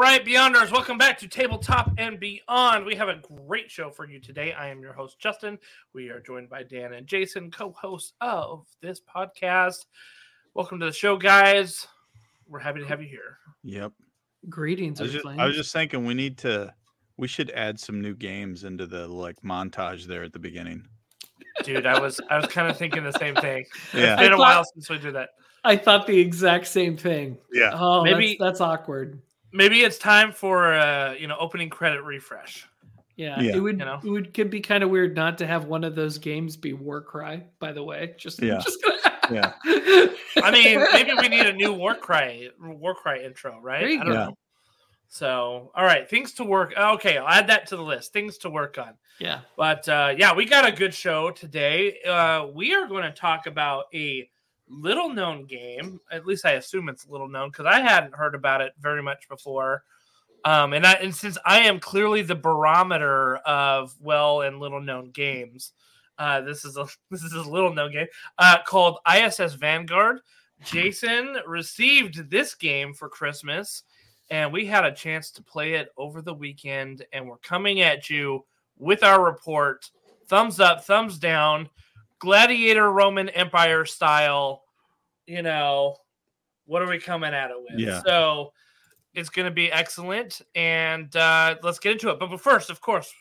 All right, Beyonders, welcome back to Tabletop and Beyond. We have a great show for you today. I am your host, Justin. We are joined by Dan and Jason, co hosts of this podcast. Welcome to the show, guys. We're happy to have you here. Yep. Greetings, I was, just, I was just thinking we need to we should add some new games into the like montage there at the beginning. Dude, I was I was kind of thinking the same thing. Yeah. It's been a I thought- while since we did that. I thought the exact same thing. Yeah. Oh, Maybe- maybe that's, that's awkward. Maybe it's time for uh, you know, opening credit refresh. Yeah, Yeah. it would. You know? It would could be kind of weird not to have one of those games be Warcry. By the way, just Yeah. Just gonna... Yeah. I mean, maybe we need a new Warcry Warcry intro, right? There I don't go. know. So, all right, things to work. Okay, I'll add that to the list. Things to work on. yeah. But uh, yeah, we got a good show today. Uh, we are going to talk about a little known game. At least I assume it's little known because I hadn't heard about it very much before. Um, and, I, and since I am clearly the barometer of well and little known games, uh, this is a this is a little known game uh, called ISS Vanguard. Jason received this game for Christmas, and we had a chance to play it over the weekend. And we're coming at you with our report. Thumbs up, thumbs down, gladiator Roman Empire style. You know, what are we coming at it with? Yeah. So it's going to be excellent. And uh, let's get into it. But, but first, of course,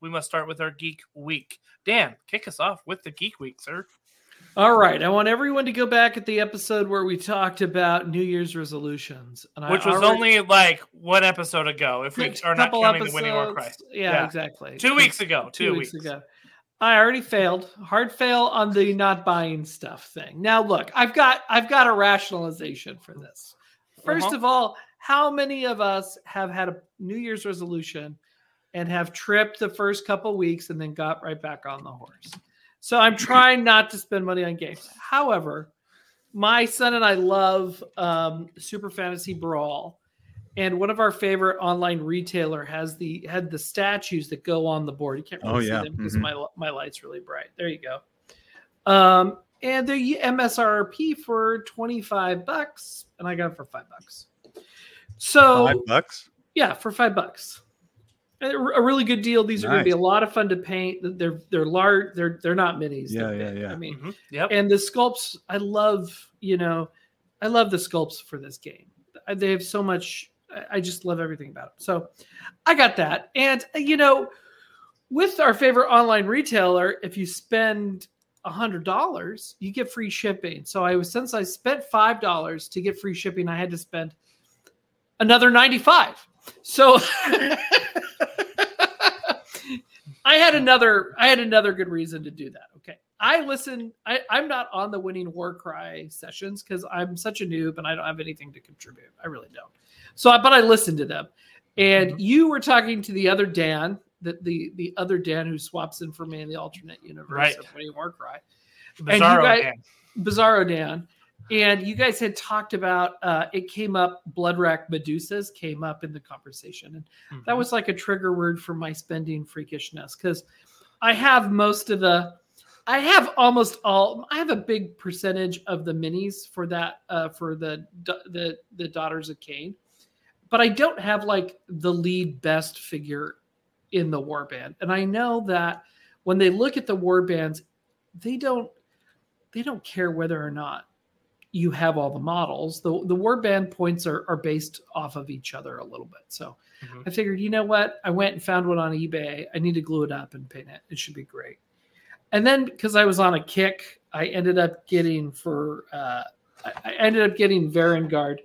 we must start with our Geek Week. Dan, kick us off with the Geek Week, sir. All right. I want everyone to go back at the episode where we talked about New Year's resolutions, and Which I was already- only like one episode ago, if we a are not couple counting the winning war cry. episodes- Yeah, Yeah. exactly. Two weeks ago. Two, two weeks ago. I already failed. Hard fail on the not buying stuff thing. Now look, I've got I've got a rationalization for this. 1st Uh-huh. of all, how many of us have had a New Year's resolution and have tripped the first couple weeks and then got right back on the horse? So I'm trying not to spend money on games. However, my son and I love um, Super Fantasy Brawl, and one of our favorite online retailer has the had the statues that go on the board. You can't really Oh, see yeah. them because Mhm. my my light's really bright. There you go. Um, and they're MSRP for twenty five bucks, and I got it for five bucks. So Five bucks. yeah, for five bucks. A a really good deal. These are going to be a lot of fun to paint. They're they're large. They're they're not minis. Yeah, yeah, big. yeah. I mean, Mhm. Yep. and the sculpts i love you know i love the sculpts for this game they have so much I- just love everything about it so i got that and uh, you know with our favorite online retailer if you spend a hundred dollars you get free shipping so i was since i spent five dollars to get free shipping i had to spend another 95 so I had another I had another good reason to do that. Okay. I listen, I, I'm not on the winning war cry sessions because I'm such a noob and I don't have anything to contribute. I really don't. So I but I listened to them. And Mhm. you were talking to the other Dan, the, the the other Dan who swaps in for me in the alternate universe Right. of winning war cry. you Bizarro guys- Dan. Bizarro Dan. And you guys had talked about uh, it came up, Blood Wrack Medusas came up in the conversation. And that Mhm. was like a trigger word for my spending freakishness because I have most of the, I have almost all, I have a big percentage of the minis for that, uh, for the the the Daughters of Khaine, but I don't have like the lead best figure in the warband, and I know that when they look at the warbands, they don't they don't care whether or not you have all the models. The the warband points are, are based off of each other a little bit. So Mhm. I figured, you know what? I went and found one on eBay. I need to glue it up and paint it. It should be great. And then because I was on a kick, I ended up getting for uh, I I ended up getting Varanguard.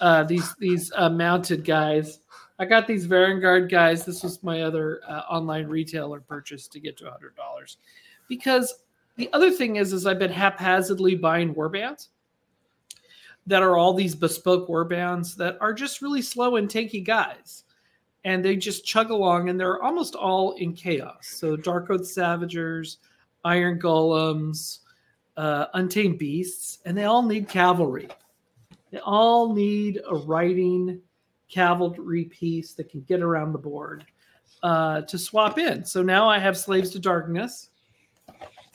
Uh, these these uh, mounted guys. I got these Varanguard guys. This was my other uh, online retailer purchase to get to hundred dollars, because the other thing is, is I've been haphazardly buying warbands that are all these bespoke warbands that are just really slow and tanky guys, and they just chug along, and they're almost all in chaos. So Darkoath Savagers, Iron Golems, uh, Untamed Beasts, and they all need cavalry. They all need a riding cavalry piece that can get around the board uh, to swap in. So now I have Slaves to Darkness.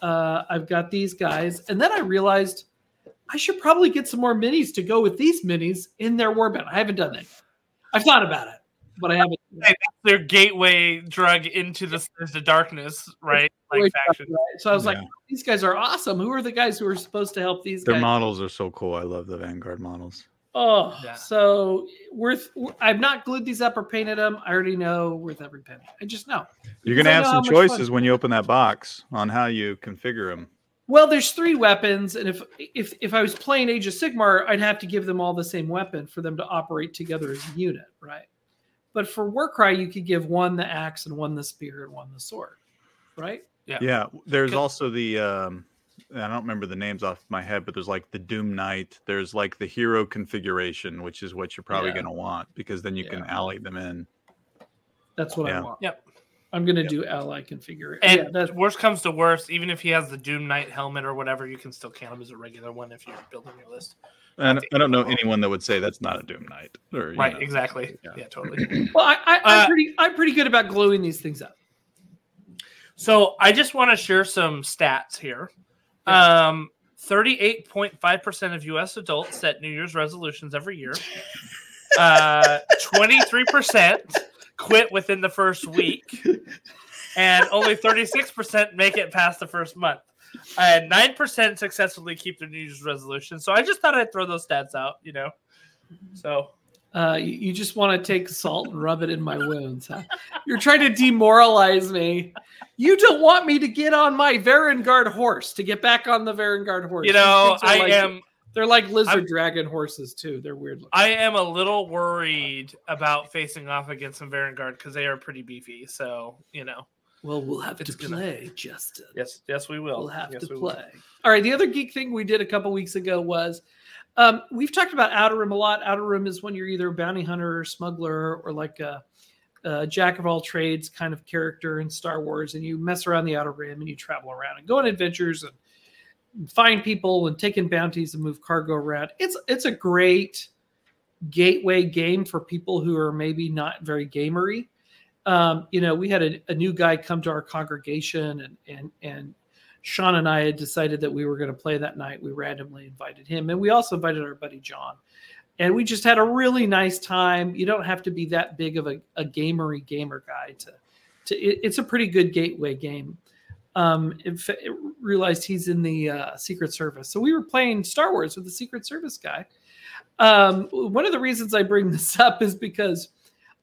Uh, I've got these guys, and then I realized I should probably get some more minis to go with these minis in their warband. I haven't done that. I've thought about it, but I haven't. Their gateway drug into the, the darkness, right? Like faction. So I was like, oh, these guys are awesome. Who are the guys who are supposed to help these Their guys? models are so cool. I love the Vanguard models. Oh, Yeah. so worth. I've not glued these up or painted them. I already know worth every penny. I just know. You're gonna have some how much fun- choices when you open that box on how you configure them. Well, there's three weapons, and if if if I was playing Age of Sigmar, I'd have to give them all the same weapon for them to operate together as a unit, right? But for Warcry, you could give one the axe and one the spear and one the sword, right? Yeah. Yeah, there's also the um I don't remember the names off my head, but there's like the Doom Knight. There's like the hero configuration, which is what you're probably Yeah. going to want because then you can ally them in. That's what I want. Yep. I'm gonna Yep. do ally configuration. And yeah, that's worst comes to worst, even if he has the Doom Knight helmet or whatever, you can still count him as a regular one if you're building your list. And I don't know anyone that would say that's not a Doom Knight. Or, Right, know. exactly. Yeah. Yeah, totally. well. I, I, I'm Uh, pretty. I'm pretty good about gluing these things up. So I just want to share some stats here. Um, 38.5% of US adults set New Year's resolutions every year. Uh, 23% quit within the first week. And only 36% make it past the first month. And 9% successfully keep their New Year's resolution. So I just thought I'd throw those stats out, you know. So Uh, you, you just want to take salt and rub it in my wounds, huh? You're trying to demoralize me. You don't want me to get on my Varanguard horse to get back on the Varanguard horse. you know, I like- am They're like lizard I'm- dragon horses too. They're weird. Looking. I am a little worried about facing off against some Varanguard because they are pretty beefy. So you know, well, we'll have It's to gonna- play, Justin. yes, yes, we will. We'll have Yes, to we will. play. All right. The other geek thing we did a couple weeks ago was um, we've talked about Outer Rim a lot. Outer Rim is when you're either a bounty hunter or smuggler or like a, a jack of all trades kind of character in Star Wars, and you mess around the Outer Rim and you travel around and go on adventures and find people and take in bounties and move cargo around. It's it's a great gateway game for people who are maybe not very gamery. Um, you know, we had a, a new guy come to our congregation, and and and Sean and I had decided that we were going to play that night. We randomly invited him, and we also invited our buddy John, and we just had a really nice time. You don't have to be that big of a, a gamery gamer guy to to. It, it's a pretty good gateway game. Um, in fa- realized he's in the uh, Secret Service, so we were playing Star Wars with the Secret Service guy. Um, one of the reasons I bring this up is because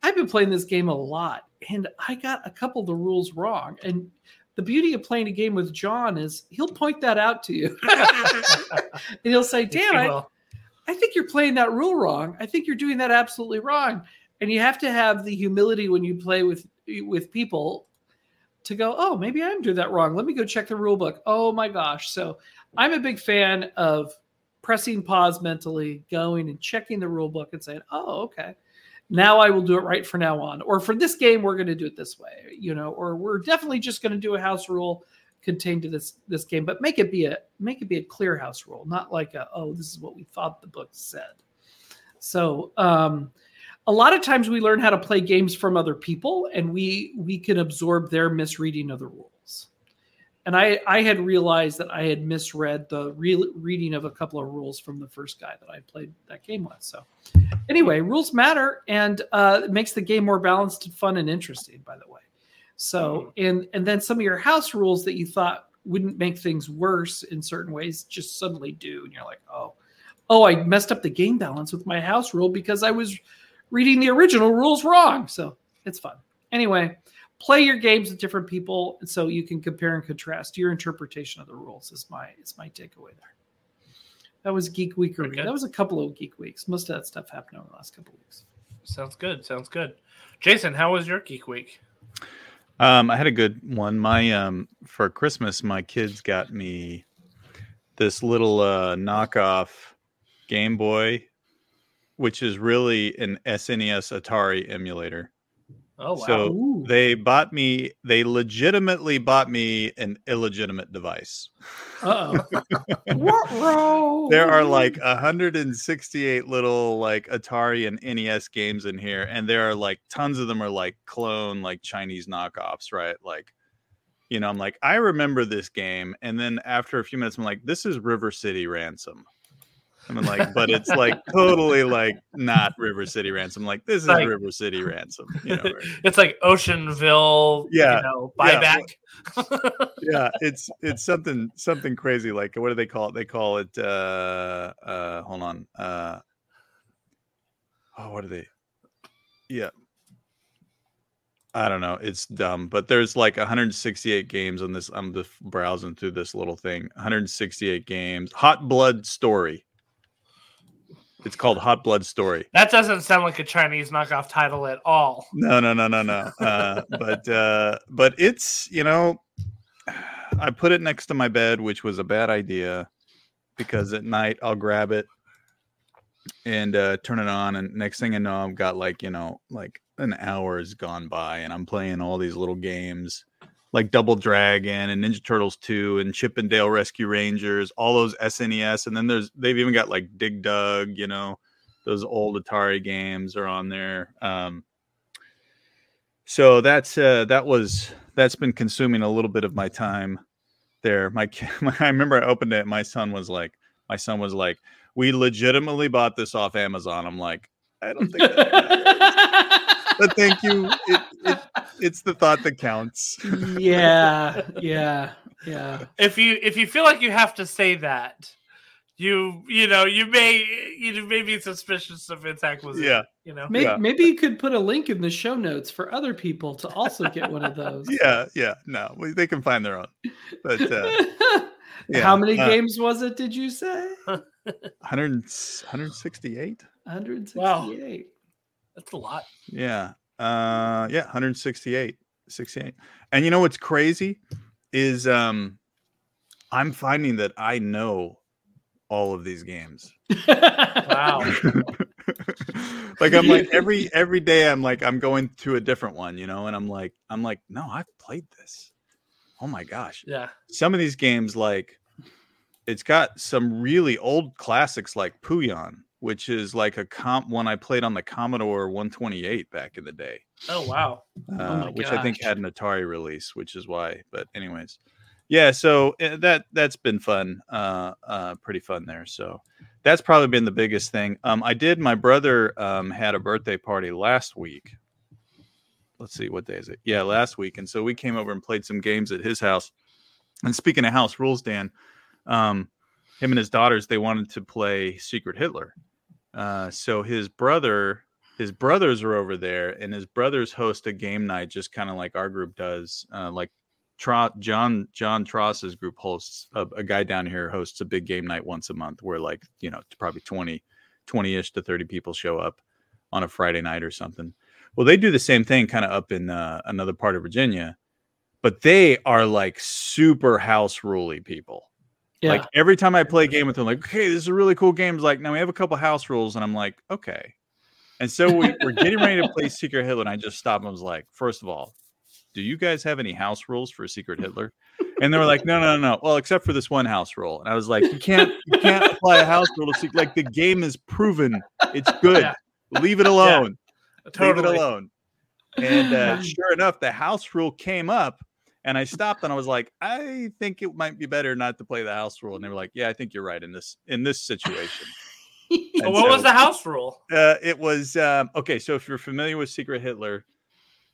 I've been playing this game a lot, and I got a couple of the rules wrong. And the beauty of playing a game with John is he'll point that out to you, and he'll say, "Dan, I, I think you're playing that rule wrong. I think you're doing that absolutely wrong." And you have to have the humility when you play with with people to go, "Oh, maybe I'm doing that wrong. Let me go check the rule book." Oh my gosh! So I'm a big fan of pressing pause mentally, going and checking the rule book and saying, "Oh, okay." Now I will do it right for now on. Or for this game, we're going to do it this way, you know, or we're definitely just going to do a house rule contained to this this game, but make it be a make it be a clear house rule, not like a oh, this is what we thought the book said. So um a lot of times we learn how to play games from other people and we we can absorb their misreading of the rules. And I I had realized that I had misread the real reading of a couple of rules from the first guy that I played that game with. So anyway, rules matter and uh, it makes the game more balanced and fun and interesting. By the way, so and and then some of your house rules that you thought wouldn't make things worse in certain ways just suddenly do, and you're like, oh, oh, I messed up the game balance with my house rule because I was reading the original rules wrong. So it's fun. Anyway, play your games with different people so you can compare and contrast your interpretation of the rules. Is my is my takeaway there. That was Geek Week. Very good. That was a couple of Geek Weeks. Most of that stuff happened over the last couple of weeks. sounds good. Sounds good. Jason, how was your geek week? Um, I had a good one. My um, for Christmas, my kids got me this little uh, knockoff Game Boy, which is really an SNES Atari emulator. Oh wow. So Ooh. they bought me. They legitimately bought me an illegitimate device. Uh oh. There are like 168 little like Atari and NES games in here, and there are like tons of them are like clone, like Chinese knockoffs, right? Like, you know, I'm like, I remember this game, and then after a few minutes, I'm like, this is River City Ransom. I mean, like, but it's like totally like not River City Ransom. Like this is Like- River City Ransom. You know, It's like Oceanville, Yeah, you know, yeah. buyback. yeah, it's it's something something crazy. Like what do they call it? They call it uh uh hold on. Uh oh what are they? Yeah. I don't know. It's dumb, but there's like 168 games on this. I'm just browsing through this little thing. 168 games. Hot Blood Story. It's called Hot Blood Story. That doesn't sound like a Chinese knockoff title at all. No, no, no, no, no. Uh, but uh, but it's you know, I put it next to my bed, which was a bad idea because at night I'll grab it and uh, turn it on, and next thing I know, I've got like you know like an hour has gone by, and I'm playing all these little games like Double Dragon and Ninja Turtles 2 and Chip 'n Dale Rescue Rangers, all those SNES, and then there's they've even got like Dig Dug, you know, those old Atari games are on there. Um, so that's uh, that was that's been consuming a little bit of my time there. My, ki- I remember I opened it. My son was like, my son was like, we legitimately bought this off Amazon. I'm like, I don't think, that- but thank you. It, it, it's the thought that counts. yeah, yeah, yeah. If you if you feel like you have to say that, you you know you may you may be suspicious of its acquisition. Yeah. You know. Maybe, Yeah. maybe you could put a link in the show notes for other people to also get one of those. Yeah, yeah. No, we- they can find their own. But uh, yeah, How many uh, games was it? Did you say 100, 168. 168? That's a lot. Yeah. Uh yeah, 168. 68. And you know what's crazy is um I'm finding that I know all of these games. Wow. like I'm like every every day I'm like I'm going to a different one, you know, and I'm like I'm like no, I've played this. Oh my gosh. yeah. Some of these games like it's got some really old classics like Puyon, which is like a comp one I played on the Commodore 128 back in the day Oh wow. uh, Oh which I think had an Atari release, which is why. But anyways, yeah. So uh, that that's been fun, uh, uh, pretty fun there. So that's probably been the biggest thing. Um, I did. My brother um, had a birthday party last week. Let's see, what day is it? Yeah, last week, and so we came over and played some games at his house. And speaking of house rules, Dan, um, him and his daughters they wanted to play Secret Hitler. Uh, so his brother his brothers are over there and his brothers host a game night just kind of like our group does uh, like Tro- john john tross's group hosts a, a guy down here hosts a big game night once a month where like you know probably 20 20ish to 30 people show up on a friday night or something. Well they do the same thing kind of up in uh, another part of virginia but they are like super house ruly people Yeah. like every time I play a game with them, like, okay, this is a really cool game. It's like, now we have a couple house rules, and I'm like, okay. And so we, we're getting ready to play Secret Hitler, and I just stopped and was like, first of all, do you guys have any house rules for Secret Hitler? And they were like, no, no, no, no. Well, except for this one house rule. And I was like, you can't, you can't apply a house rule to Secret. Like the game is proven, it's good. Yeah. Leave it alone. Leave Totally. it alone. And uh, sure enough, the house rule came up, and I stopped and I was like, I think it might be better not to play the house rule. And they were like, Yeah, I think you're right in this in this situation. What was the house rule? Uh, it was um, okay. So if you're familiar with Secret Hitler,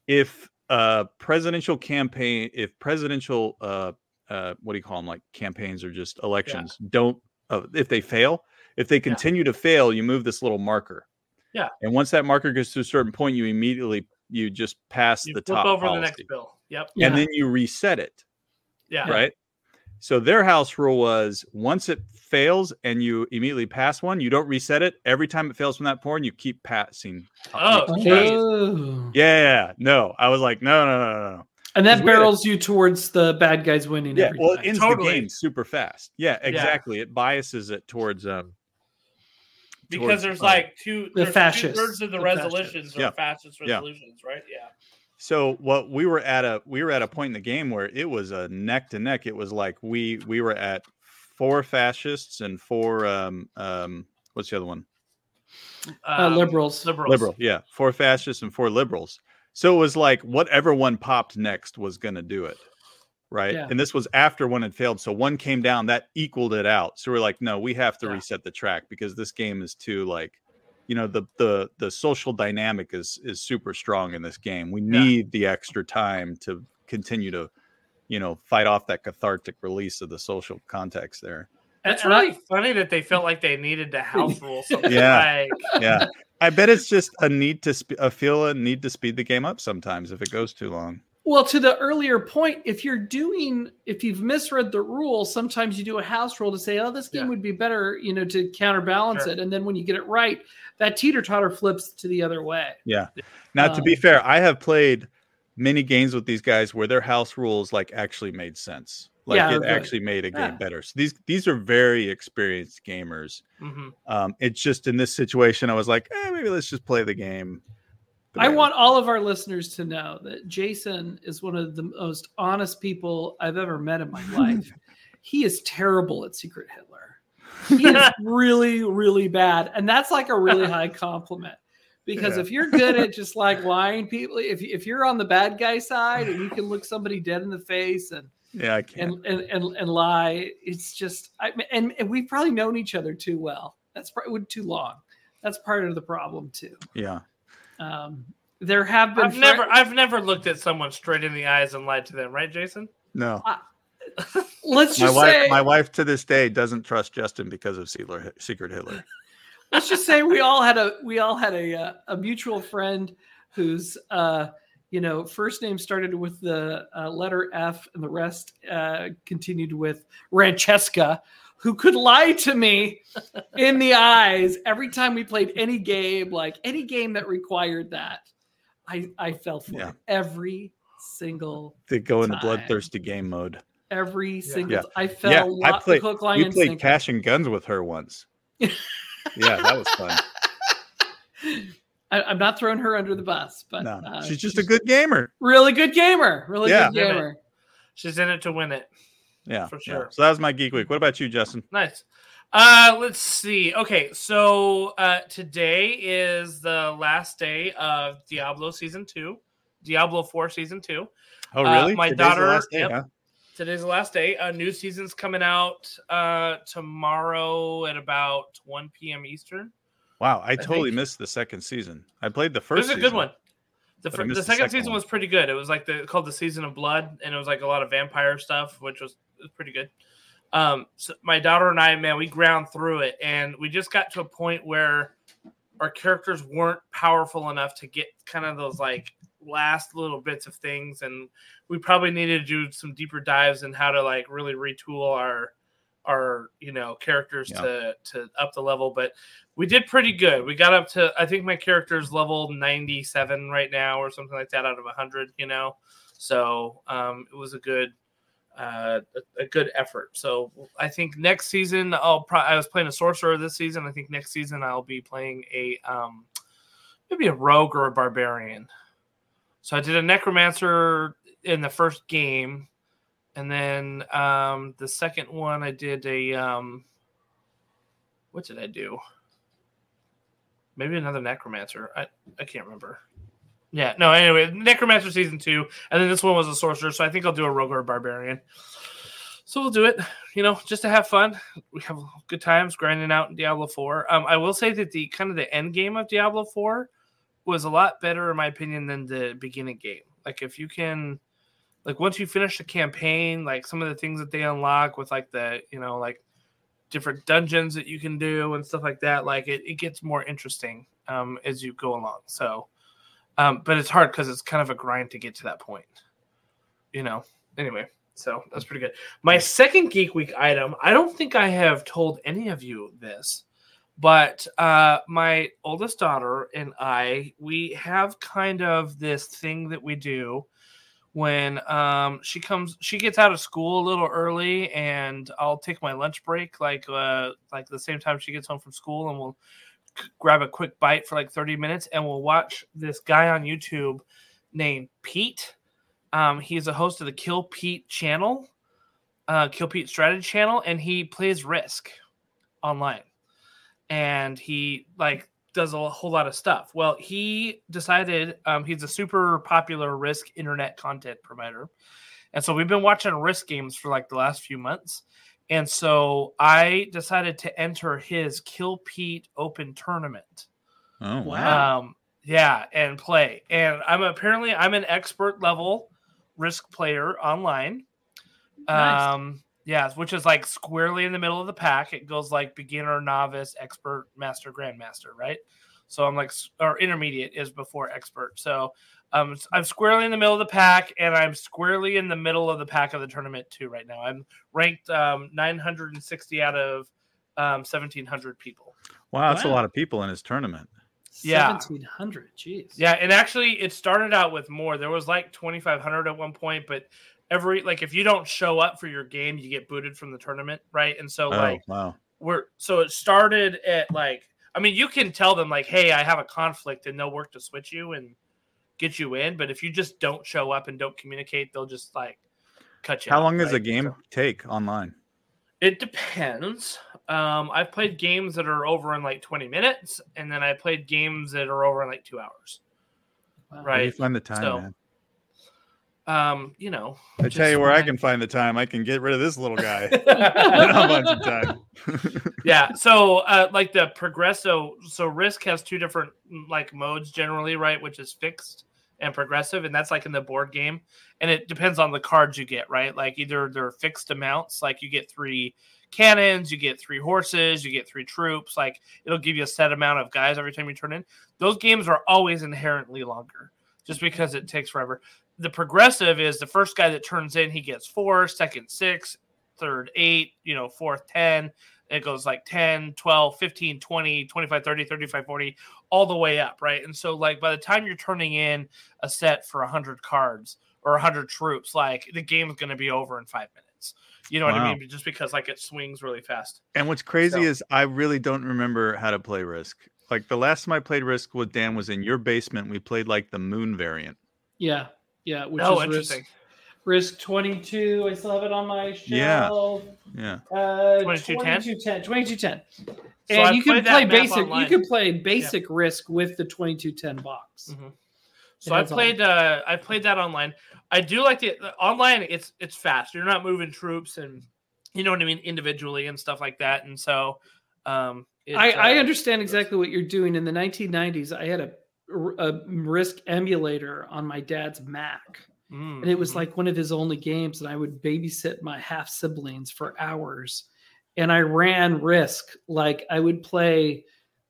if uh, presidential campaign, if presidential, uh, uh, what do you call them, like campaigns or just elections, don't uh, if they fail, if they continue to fail, you move this little marker. Yeah. And once that marker gets to a certain point, you immediately you just pass You the top over policy, the next bill. Yep. Yeah. and then you reset it Yeah. right? So their house rule was once it fails and you immediately pass one, you don't reset it. Every time it fails from that point, you keep passing. Oh, You keep geez. passing. Oh. yeah, no. I was like, no, no, no, no, no. And that barrels you towards the bad guys winning. Yeah, every well, it ends Totally. the game super fast. Yeah, exactly. It biases it towards um Because towards, there's uh, like two, The there's fascists. two thirds of the, The resolutions are Yeah. fascist Yeah. resolutions, right? Yeah. So what we were at a we were at a point in the game where it was a neck to neck. It was like we we were at four fascists and four um um what's the other one? uh, Um, liberals. Liberals. Liberal, yeah, four fascists and four liberals. So it was like whatever one popped next was going to do it. right? Yeah. And this was after one had failed. So one came down that equaled it out. So we're like, no, we have to Yeah. reset the track because this game is too like, you know, the the the social dynamic is is super strong in this game. We Yeah. need the extra time to continue to, you know, fight off that cathartic release of the social context there. It's And I- really funny that they felt like they needed to house rule something. Yeah. Like, Yeah. I bet it's just a need to sp- a feel a need to speed the game up sometimes if it goes too long. Well, to the earlier point, if you're doing, if you've misread the rule, sometimes you do a house rule to say, oh, this game Yeah. would be better, you know, to counterbalance Sure. it. And then when you get it right, that teeter totter flips to the other way. Yeah. Now, to be Um, fair, I have played many games with these guys where their house rules like actually made sense. Like Yeah, it good. actually made a game Yeah. better. So these these are very experienced gamers. mhm. Um, it's just in this situation, I was like, eh, maybe let's just play the game. I want all of our listeners to know that Jason is one of the most honest people I've ever met in my life. he is terrible at Secret Hitler. He is really, really bad. And that's like a really high compliment. Because Yeah. if you're good at just like lying people, if, if you're on the bad guy side and you can look somebody dead in the face and Yeah, I can't. and and and, and lie, it's just I and, and we've probably known each other too well. That's probably too long. That's part of the problem too. yeah. Um, there have been I've fri- never, I've never looked at someone straight in the eyes and lied to them, right, Jason? No. let's My just wife, say my wife to this day doesn't trust Justin because of Secret Secret Hitler. let's just say we all had a we all had a uh, a mutual friend whose uh you know first name started with the uh, letter F and the rest uh, continued with Francesca who could lie to me in the eyes every time we played any game like any game that required that I I fell for Yeah. every single To go into Time. bloodthirsty game mode. every single Yeah. I fell Yeah, I played- hook line We and played sinker. Cash 'n Guns with her once. yeah, that was fun. I, I'm not throwing her under the bus, but No, uh, she's just a good gamer. really good gamer. Really Yeah. good gamer. She's in it to win it. Yeah, For yeah. sure. So that was my geek week. What about you, Justin? Nice. Uh, let's see. Okay, so uh, today is the last day of Diablo season two, Diablo four season two. Oh, Uh, really? my Today's the daughter- last day, yep. huh? Today's the last day. A new season's coming out uh, tomorrow at about one p.m. Eastern. Wow, I totally think- missed the second season. I played the first. It was a good season. one. The, I fir- the second, the second season one. was pretty good. It was like the called the season of blood, and it was like a lot of vampire stuff, which was, was pretty good. Um, so my daughter and I, man, we ground through it, and we just got to a point where our characters weren't powerful enough to get kind of those like last little bits of things, and we probably needed to do some deeper dives in how to like really retool our our you know characters Yeah. to to up the level but we did pretty good we got up to i think my character's level 97 right now or something like that out of 100 you know so um it was a good uh a, good effort. So i think next season i'll pro- i was playing a sorcerer this season. I think next season i'll be playing a um maybe a rogue or a barbarian. So i did a necromancer in the first game. And then um the second one i did a um what did i do? Maybe another necromancer. I i can't remember yeah no anyway necromancer season two and then this one was a sorcerer so i think i'll do a rogue or a barbarian. So we'll do it you know just to have fun. We have good times grinding out in diablo 4 um i will say that the kind of the end game of diablo 4 was a lot better in my opinion than the beginning game. Like if you can like once you finish the campaign like some of the things that they unlock with like the you know like different dungeons that you can do and stuff like that like it, it gets more interesting um as you go along. So um but it's hard because it's kind of a grind to get to that point you know? Anyway so that's pretty good. My second geek week item i don't think i have told any of you this but uh my oldest daughter and i we have kind of this thing that we do when um she comes she gets out of school a little early and I'll take my lunch break like uh like the same time she gets home from school and we'll grab a quick bite for like 30 minutes and we'll watch this guy on YouTube named Pete. Um he's a host of the Kill Pete channel, uh Kill Pete strategy channel and he plays Risk online. And he like does a whole lot of stuff. Well, he decided um, he's a super popular risk internet content provider, And so we've been watching Risk games for like the last few months. And so I decided to enter his Kill Pete Open Tournament. Oh wow. Wow. Um, yeah, and play. And I'm apparently I'm an expert level Risk player online. Nice. Um, yeah, which is like squarely in the middle of the pack. It goes like beginner, novice, expert, master, grandmaster, right? So I'm like, or intermediate is before expert. So um, s- I'm squarely in the middle of the pack, and I'm squarely in the middle of the pack of the tournament too right now. I'm ranked um, 960 out of um, 1,700 people. Wow, that's a lot of people in his tournament. yeah. 1700. Jeez. Yeah, and actually, it started out with more. There was like 2,500 at one point, but every like if you don't show up for your game, you get booted from the tournament, right? And so Oh like wow. we're so it started at like I mean, you can tell them like, hey, I have a conflict, and they'll work to switch you and get you in. But if you just don't show up and don't communicate, they'll just like cut you. How out, long does a game So- take online? It depends. Um, I've played games that are over in like 20 minutes, and then I played games that are over in like two hours. Wow. Where do you Right. find the time, So, man? Um, you know, I tell you where I find- can find the time. I can get rid of this little guy. I'll time. yeah so uh like the progresso so risk has two different like modes generally right which is fixed and progressive and that's like in the board game and it depends on the cards you get right? Like either they're fixed amounts like you get three cannons you get three horses you get three troops like it'll give you a set amount of guys every time you turn in. Those games are always inherently longer just because it takes forever. The progressive is the first guy that turns in he gets four second six third eight you know fourth 10 it goes like 10 12 15 20 25 30 35 40 all the way up right and so like by the time you're turning in a set for 100 cards or 100 troops like the game's going to be over in five minutes you know what i mean just because like it swings really fast And what's crazy So- is I really don't remember how to play Risk. Like the last time I played Risk with Dan was in your basement. We played like the Moon variant. Yeah. Yeah. Which oh is interesting risk, risk 22. I still have it on my Yeah. shelf. Yeah. Uh, 2210? 2210. 2210. So And you can played play basic. You can play basic risk with the 2210 box. Mhm. So I played uh I played that online. I do like the the online it's it's fast. You're not moving troops and you know what I mean individually and stuff like that. And so um it, I, I uh, understand exactly what you're doing. In the 1990s, I had a, a Risk emulator on my dad's Mac, mm, and it was mhm. like one of his only games. And I would babysit my half siblings for hours, and I ran Risk like I would play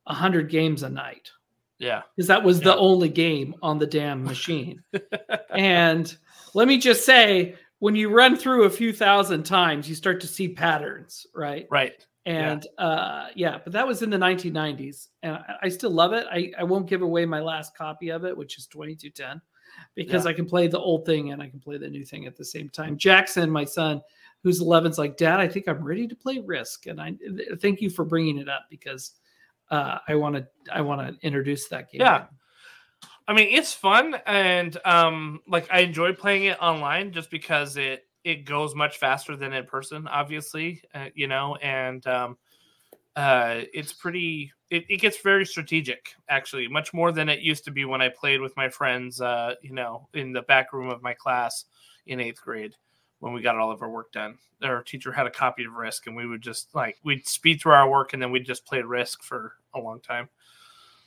hundred games a night yeah. because that was Yeah. the only game on the damn machine. and let me just say, when you run through a few thousand times, you start to see patterns, right? Right. And uh, yeah, but that was in the 1990s, and I, I still love it. I, I won't give away my last copy of it, which is 2210, because I can play the old thing and I can play the new thing at the same time. Jackson, my son, who's 11, is like, Dad, I think I'm ready to play Risk, and I thank you for bringing it up because uh, I want to I want to introduce that game. Yeah. I mean, it's fun and um like I enjoy playing it online just because it it goes much faster than in person, obviously, uh, you know, and um uh it's pretty it, it gets very strategic actually much more than it used to be when i played with my friends uh you know in the back room of my class in eighth grade when we got all of our work done. Our teacher had a copy of risk and we would just like we'd speed through our work and then we'd just play risk for a long time.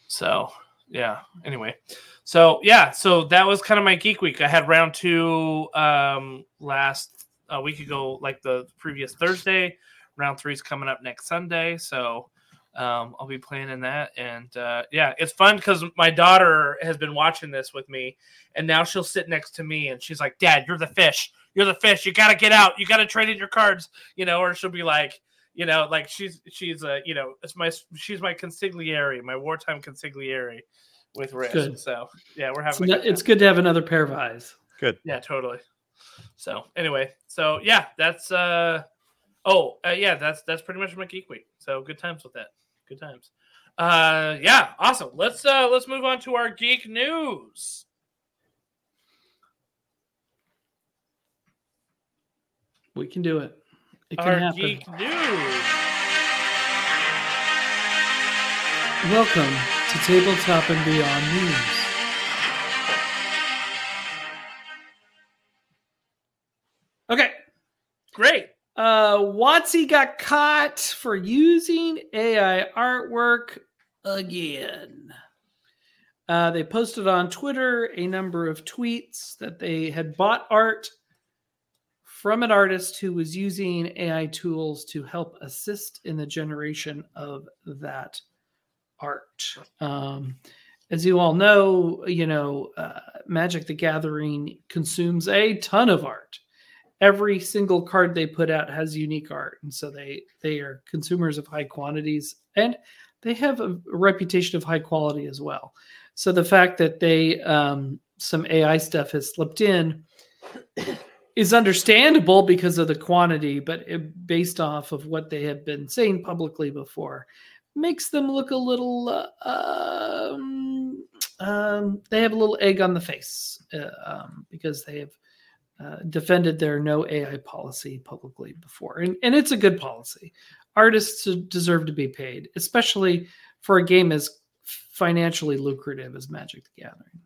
So yeah anyway. So yeah so that was kind of my geek week. I had round two um last a week ago like the previous thursday. Round three is coming up next sunday so um, i'll be playing in that and uh, yeah it's fun because my daughter has been watching this with me and now she'll sit next to me and she's like dad you're the fish. You're the fish. You gotta get out. You gotta trade in your cards. You know or she'll be like you know like she's she's uh you know it's my she's my consigliere my wartime consigliere with risk Good. so yeah we're It's, having a good it's good to have another pair of eyes. Good. yeah totally. So anyway so yeah that's uh oh uh, yeah that's that's pretty much my geek week. So good times with that good times uh yeah awesome let's uh let's move on to our geek news We can do it. It can our happen. geek news Welcome to Tabletop and Beyond News. Uh, WotC got caught for using AI artwork again. Uh, they posted on Twitter a number of tweets that they had bought art from an artist who was using AI tools to help assist in the generation of that art. Um, as you all know, you know, uh, Magic the Gathering consumes a ton of art. Every single card they put out has unique art, and so they they are consumers of high quantities, and they have a, reputation of high quality as well. So the fact that they um, some AI stuff has slipped in is understandable because of the quantity, but it, based off of what they have been saying publicly before, makes them look a little. Uh, um, um, they have a little egg on the face uh, um, because they have uh, defended their no AI policy publicly before, and and it's a good policy. Artists deserve to be paid, especially for a game as financially lucrative as Magic the Gathering.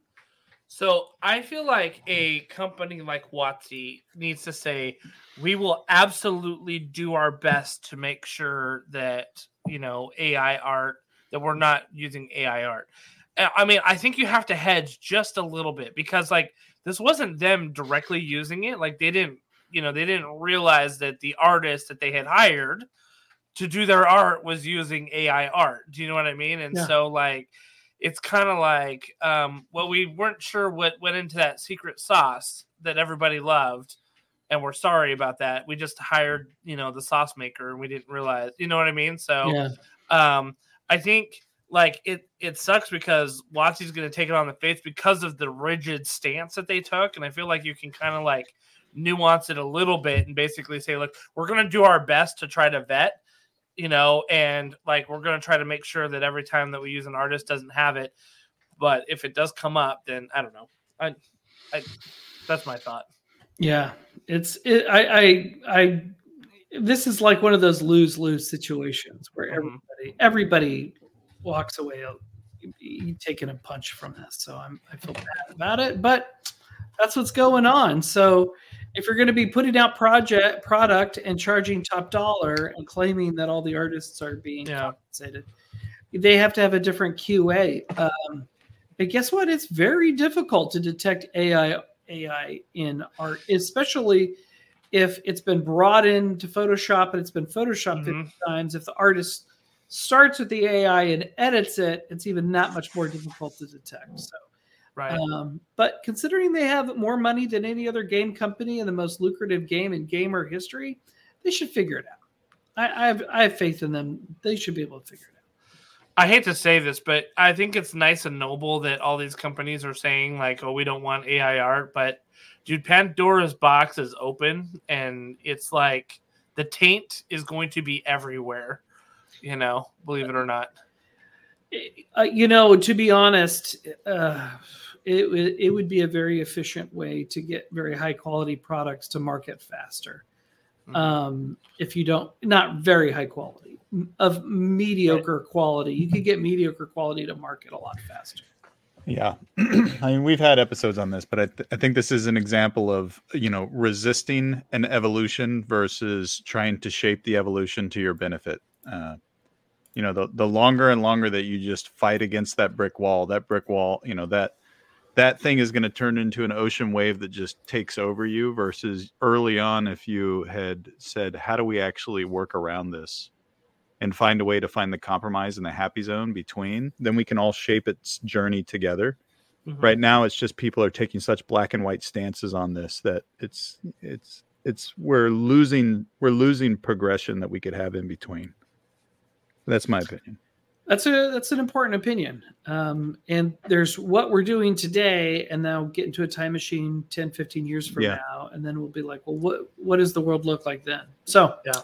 So I feel like a company like WotC needs to say, we will absolutely do our best to make sure that, you know, AI art, that we're not using AI art. I mean, I think you have to hedge just a little bit because, like, this wasn't them directly using it. Like, they didn't, you know, they didn't realize that the artist that they had hired to do their art was using AI art. Do you know what I mean? And yeah. so, like, it's kind of like um, well we weren't sure what went into that secret sauce that everybody loved and we're sorry about that we just hired you know the sauce maker and we didn't realize you know what i mean so yeah. um, i think like it it sucks because WotC's going to take it on the face because of the rigid stance that they took and i feel like you can kind of like nuance it a little bit and basically say look we're going to do our best to try to vet you know, and like we're going to try to make sure that every time that we use an artist doesn't have it. But if it does come up, then I don't know. I, I that's my thought. Yeah, it's it, I I I this is like one of those lose lose situations where mm-hmm. everybody everybody walks away taking a punch from this. So I'm I feel bad about it, but that's what's going on. So if you're going to be putting out project product and charging top dollar and claiming that all the artists are being yeah. compensated, they have to have a different QA. Um, but guess what? It's very difficult to detect AI AI in art, especially if it's been brought into Photoshop and it's been photoshopped mm-hmm. 50 times. If the artist starts with the AI and edits it, it's even that much more difficult to detect. So Right. Um, but considering they have more money than any other game company and the most lucrative game in gamer history, they should figure it out. I, I have I have faith in them. They should be able to figure it out. I hate to say this, but I think it's nice and noble that all these companies are saying like, "Oh, we don't want AI art," but dude, Pandora's box is open, and it's like the taint is going to be everywhere. You know, believe it or not. Uh, you know, to be honest, uh, it, it would be a very efficient way to get very high quality products to market faster. Mm-hmm. Um, if you don't, not very high quality, of mediocre right. quality, you could get mediocre quality to market a lot faster. Yeah, I mean we've had episodes on this, but I, th- I think this is an example of you know resisting an evolution versus trying to shape the evolution to your benefit. Uh, you know, the the longer and longer that you just fight against that brick wall, that brick wall, you know that that thing is going to turn into an ocean wave that just takes over you versus early on if you had said how do we actually work around this and find a way to find the compromise and the happy zone between? Then we can all shape its journey together. Mm-hmm. right now it's just people are taking such black and white stances on this that it's it's it's we're losing we're losing progression that we could have in between that's my opinion that's a that's an important opinion. Um, and there's what we're doing today, and now get into a time machine 10, 15 years from yeah. now, and then we'll be like, well, what what does the world look like then? So yeah.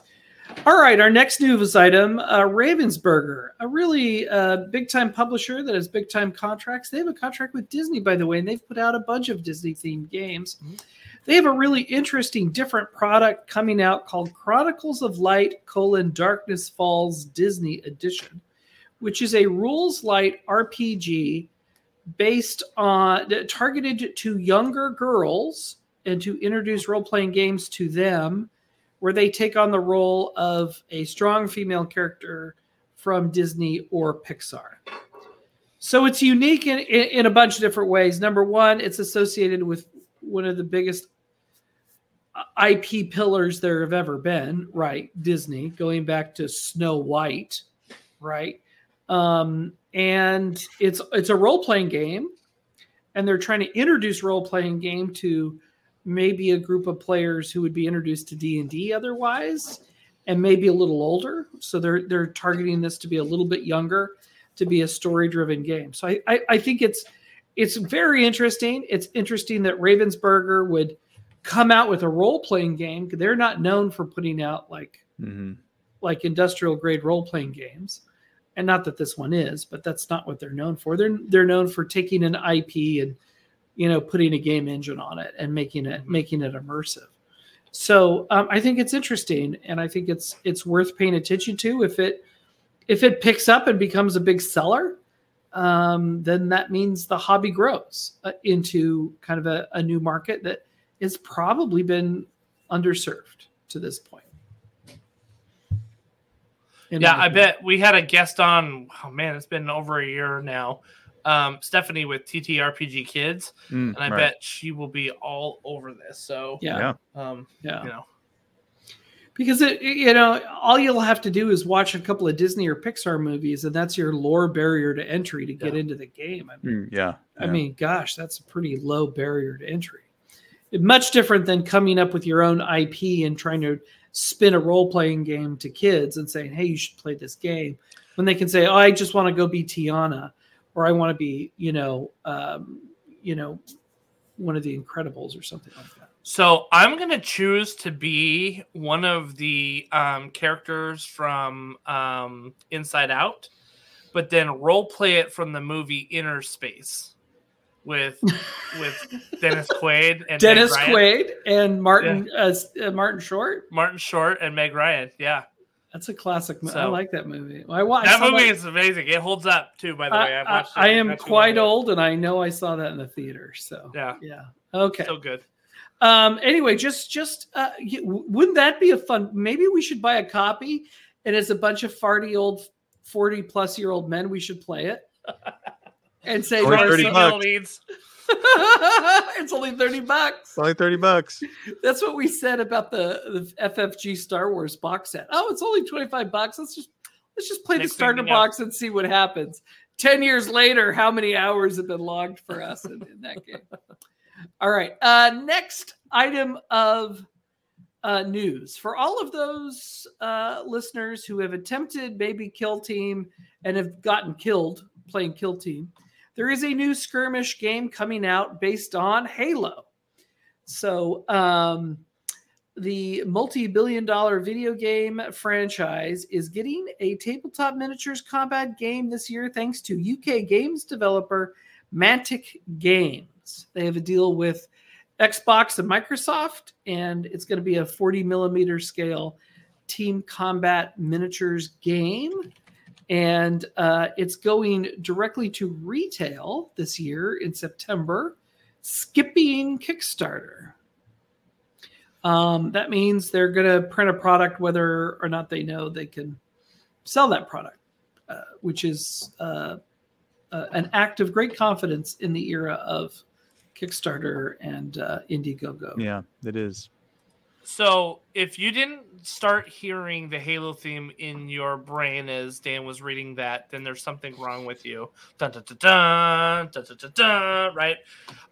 All right, our next news item, uh, Ravensburger, a really uh, big time publisher that has big time contracts. They have a contract with Disney, by the way, and they've put out a bunch of Disney themed games. Mm-hmm. They have a really interesting, different product coming out called Chronicles of Light: colon Darkness Falls Disney Edition which is a rules light RPG based on uh, targeted to younger girls and to introduce role playing games to them where they take on the role of a strong female character from Disney or Pixar. So it's unique in, in, in, a bunch of different ways. Number one, it's associated with one of the biggest IP pillars there have ever been, right? Disney, going back to Snow White, right? Um, and it's it's a role playing game, and they're trying to introduce role playing game to maybe a group of players who would be introduced to D and D otherwise, and maybe a little older. So they're they're targeting this to be a little bit younger, to be a story driven game. So I, I I think it's it's very interesting. It's interesting that Ravensburger would come out with a role playing game. They're not known for putting out like mm-hmm. like industrial grade role playing games and not that this one is, but that's not what they're known for. They're they're known for taking an IP and you know putting a game engine on it and making it mm-hmm. making it immersive. So um, I think it's interesting, and I think it's it's worth paying attention to. If it if it picks up and becomes a big seller, um, then that means the hobby grows uh, into kind of a, a new market that has probably been underserved to this point yeah, I bet we had a guest on. Oh man, it's been over a year now. Um, Stephanie with TTRPG Kids, mm, and I right. bet she will be all over this. So yeah, um, yeah, you know, because it, you know, all you'll have to do is watch a couple of Disney or Pixar movies, and that's your lore barrier to entry to get yeah. into the game. I mean, mm, yeah, I mean, gosh, that's a pretty low barrier to entry. Much different than coming up with your own IP and trying to spin a role playing game to kids and saying, "Hey, you should play this game," when they can say, "Oh, I just want to go be Tiana," or "I want to be," you know, um, you know, one of the Incredibles or something like that. So I'm gonna choose to be one of the um, characters from um, Inside Out, but then role play it from the movie Innerspace with with Dennis Quaid and Dennis Quaid and Martin yeah. uh, uh, Martin Short. Martin Short and Meg Ryan. Yeah. That's a classic. movie. So, I like that movie. I watched that movie like, is amazing. It holds up too. By the I, way, I, I, I am quite old, and I know I saw that in the theater. So yeah, yeah, okay, so good. Um. Anyway, just just uh, wouldn't that be a fun? Maybe we should buy a copy, and as a bunch of farty old forty plus year old men, we should play it. and say only 30 bucks. it's only 30 bucks. only 30 bucks. That's what we said about the, the FFG Star Wars box set. Oh, it's only 25 bucks. Let's just let's just play Next the starter box and see what happens. 10 years later, how many hours have been logged for us in, in that game? All right. Uh, next item of uh, news for all of those uh, listeners who have attempted Baby kill team and have gotten killed playing kill team there is a new skirmish game coming out based on Halo. So, um, the multi billion dollar video game franchise is getting a tabletop miniatures combat game this year thanks to UK games developer Mantic Games. They have a deal with Xbox and Microsoft, and it's going to be a 40 millimeter scale team combat miniatures game and uh, it's going directly to retail this year in September, skipping Kickstarter. Um, that means they're going to print a product whether or not they know they can sell that product, uh, which is uh, uh an act of great confidence in the era of Kickstarter and uh, Indiegogo. Yeah, it is. So, if you didn't start hearing the Halo theme in your brain as Dan was reading that, then there's something wrong with you. Dun, dun, dun, dun, dun, dun, dun, dun, right?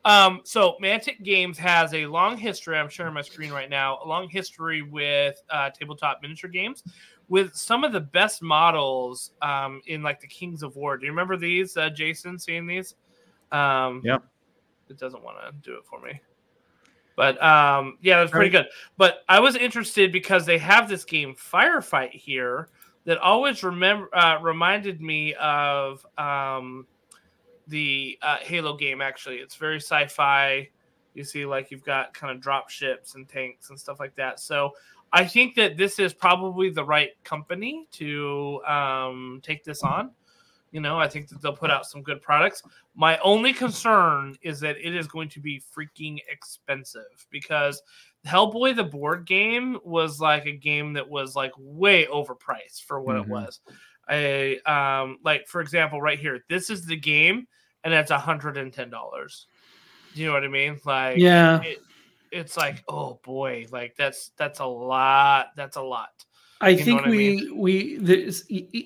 Um, so, Mantic Games has a long history. I'm sharing my screen right now. A long history with uh, tabletop miniature games, with some of the best models um, in like the Kings of War. Do you remember these, uh, Jason? Seeing these? Um, yeah. It doesn't want to do it for me. But um, yeah, that's pretty good. But I was interested because they have this game Firefight here that always remember uh, reminded me of um, the uh, Halo game. Actually, it's very sci-fi. You see, like you've got kind of drop ships and tanks and stuff like that. So I think that this is probably the right company to um, take this on You know, I think that they'll put out some good products. My only concern is that it is going to be freaking expensive because Hellboy the board game was like a game that was like way overpriced for what Mhm. it was. I um like for example, right here, this is the game and it's hundred and ten dollars. Do you know what I mean? Like Yeah. it, it's like, oh boy, like that's that's a lot. That's a lot. I know think what I we we this,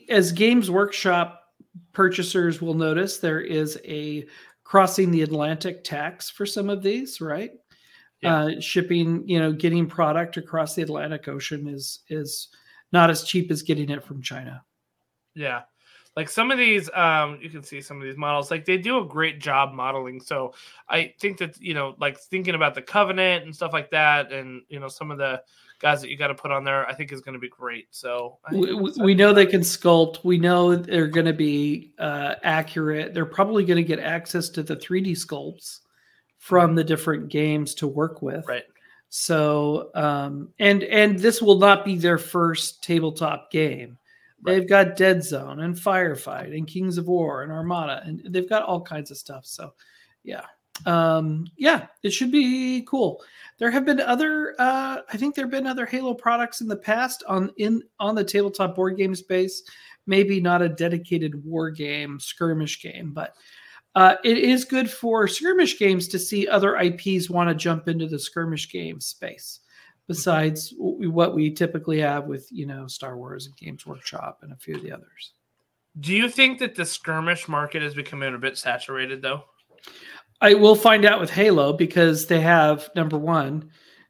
as Games Workshop purchasers will notice there is a crossing the Atlantic tax for some of these, right? Yeah. Uh, shipping, you know, getting product across the Atlantic Ocean is is not as cheap as getting it from China. Yeah. Like some of these, um, you can see some of these models, like they do a great job modeling. So I think that, you know, like thinking about the covenant and stuff like that, and, you know, some of the guys that you got to put on there, I think is going to be great. So We, we- know they can sculpt. We know they're going to be uh, accurate. They're probably going to get access to the 3D sculpts from the different games to work with. Right. So, um, and and this will not be their first tabletop game. Right. They've got Dead Zone and Firefight and Kings of War and Armada, and they've got all kinds of stuff. So, yeah, um, yeah, it should be cool. There have been other, uh, I think there have been other Halo products in the past on in on the tabletop board game space. Maybe not a dedicated war game, skirmish game, but uh, it is good for skirmish games to see other IPs want to jump into the skirmish game space. Besides what we typically have with you know Star Wars and Games Workshop and a few of the others. Do you think that the skirmish market is becoming a bit saturated though? I will find out with Halo because they have number one.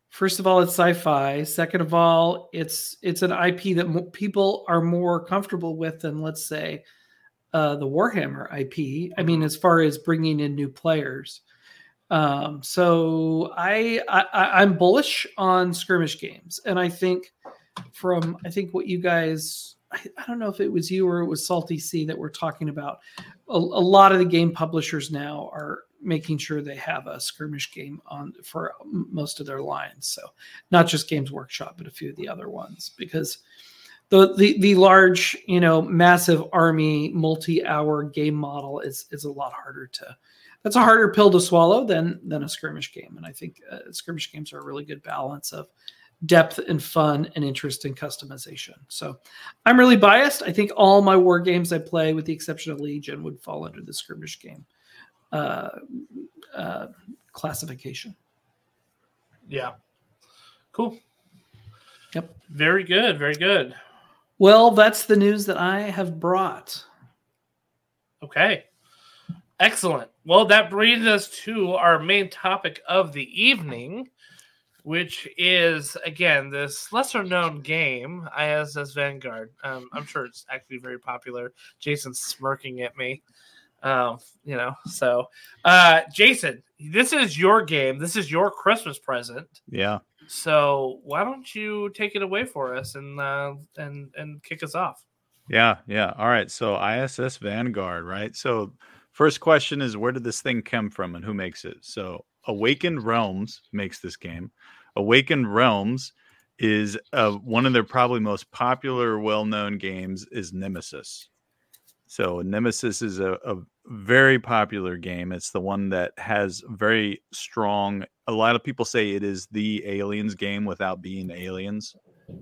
First of all, it's sci-fi. Second of all, it's it's an IP that mo- people are more comfortable with than let's say uh, the Warhammer IP. I mean, as far as bringing in new players. Um, so I, I I- I'm bullish on skirmish games, and I think from I think what you guys I, I don't know if it was you or it was Salty C that we're talking about. A, a lot of the game publishers now are making sure they have a skirmish game on for most of their lines. So not just Games Workshop, but a few of the other ones because the the, the large you know massive army multi-hour game model is is a lot harder to that's a harder pill to swallow than than a skirmish game. And i think uh, skirmish games are a really good balance of depth and fun and interest in customization. So i'm really biased. I think all my war games i play with the exception of legion would fall under the skirmish game uh, uh, classification Yeah. Cool. Yep. Very good. Very good. well that's the news that i have brought Okay. Excellent. Well, that brings us to our main topic of the evening, which is again this lesser known game, ISS Vanguard. Um, I'm sure it's actually very popular. Jason's smirking at me. Um, you know, so uh Jason, this is your game. This is your Christmas present. Yeah. So why don't you take it away for us and uh and and kick us off? Yeah, yeah. All right. So ISS Vanguard, right? So first question is where did this thing come from and who makes it? So Awakened Realms makes this game. Awakened Realms is uh, one of their probably most popular, well-known games is Nemesis. So Nemesis is a, a very popular game. It's the one that has very strong. A lot of people say it is the aliens game without being aliens,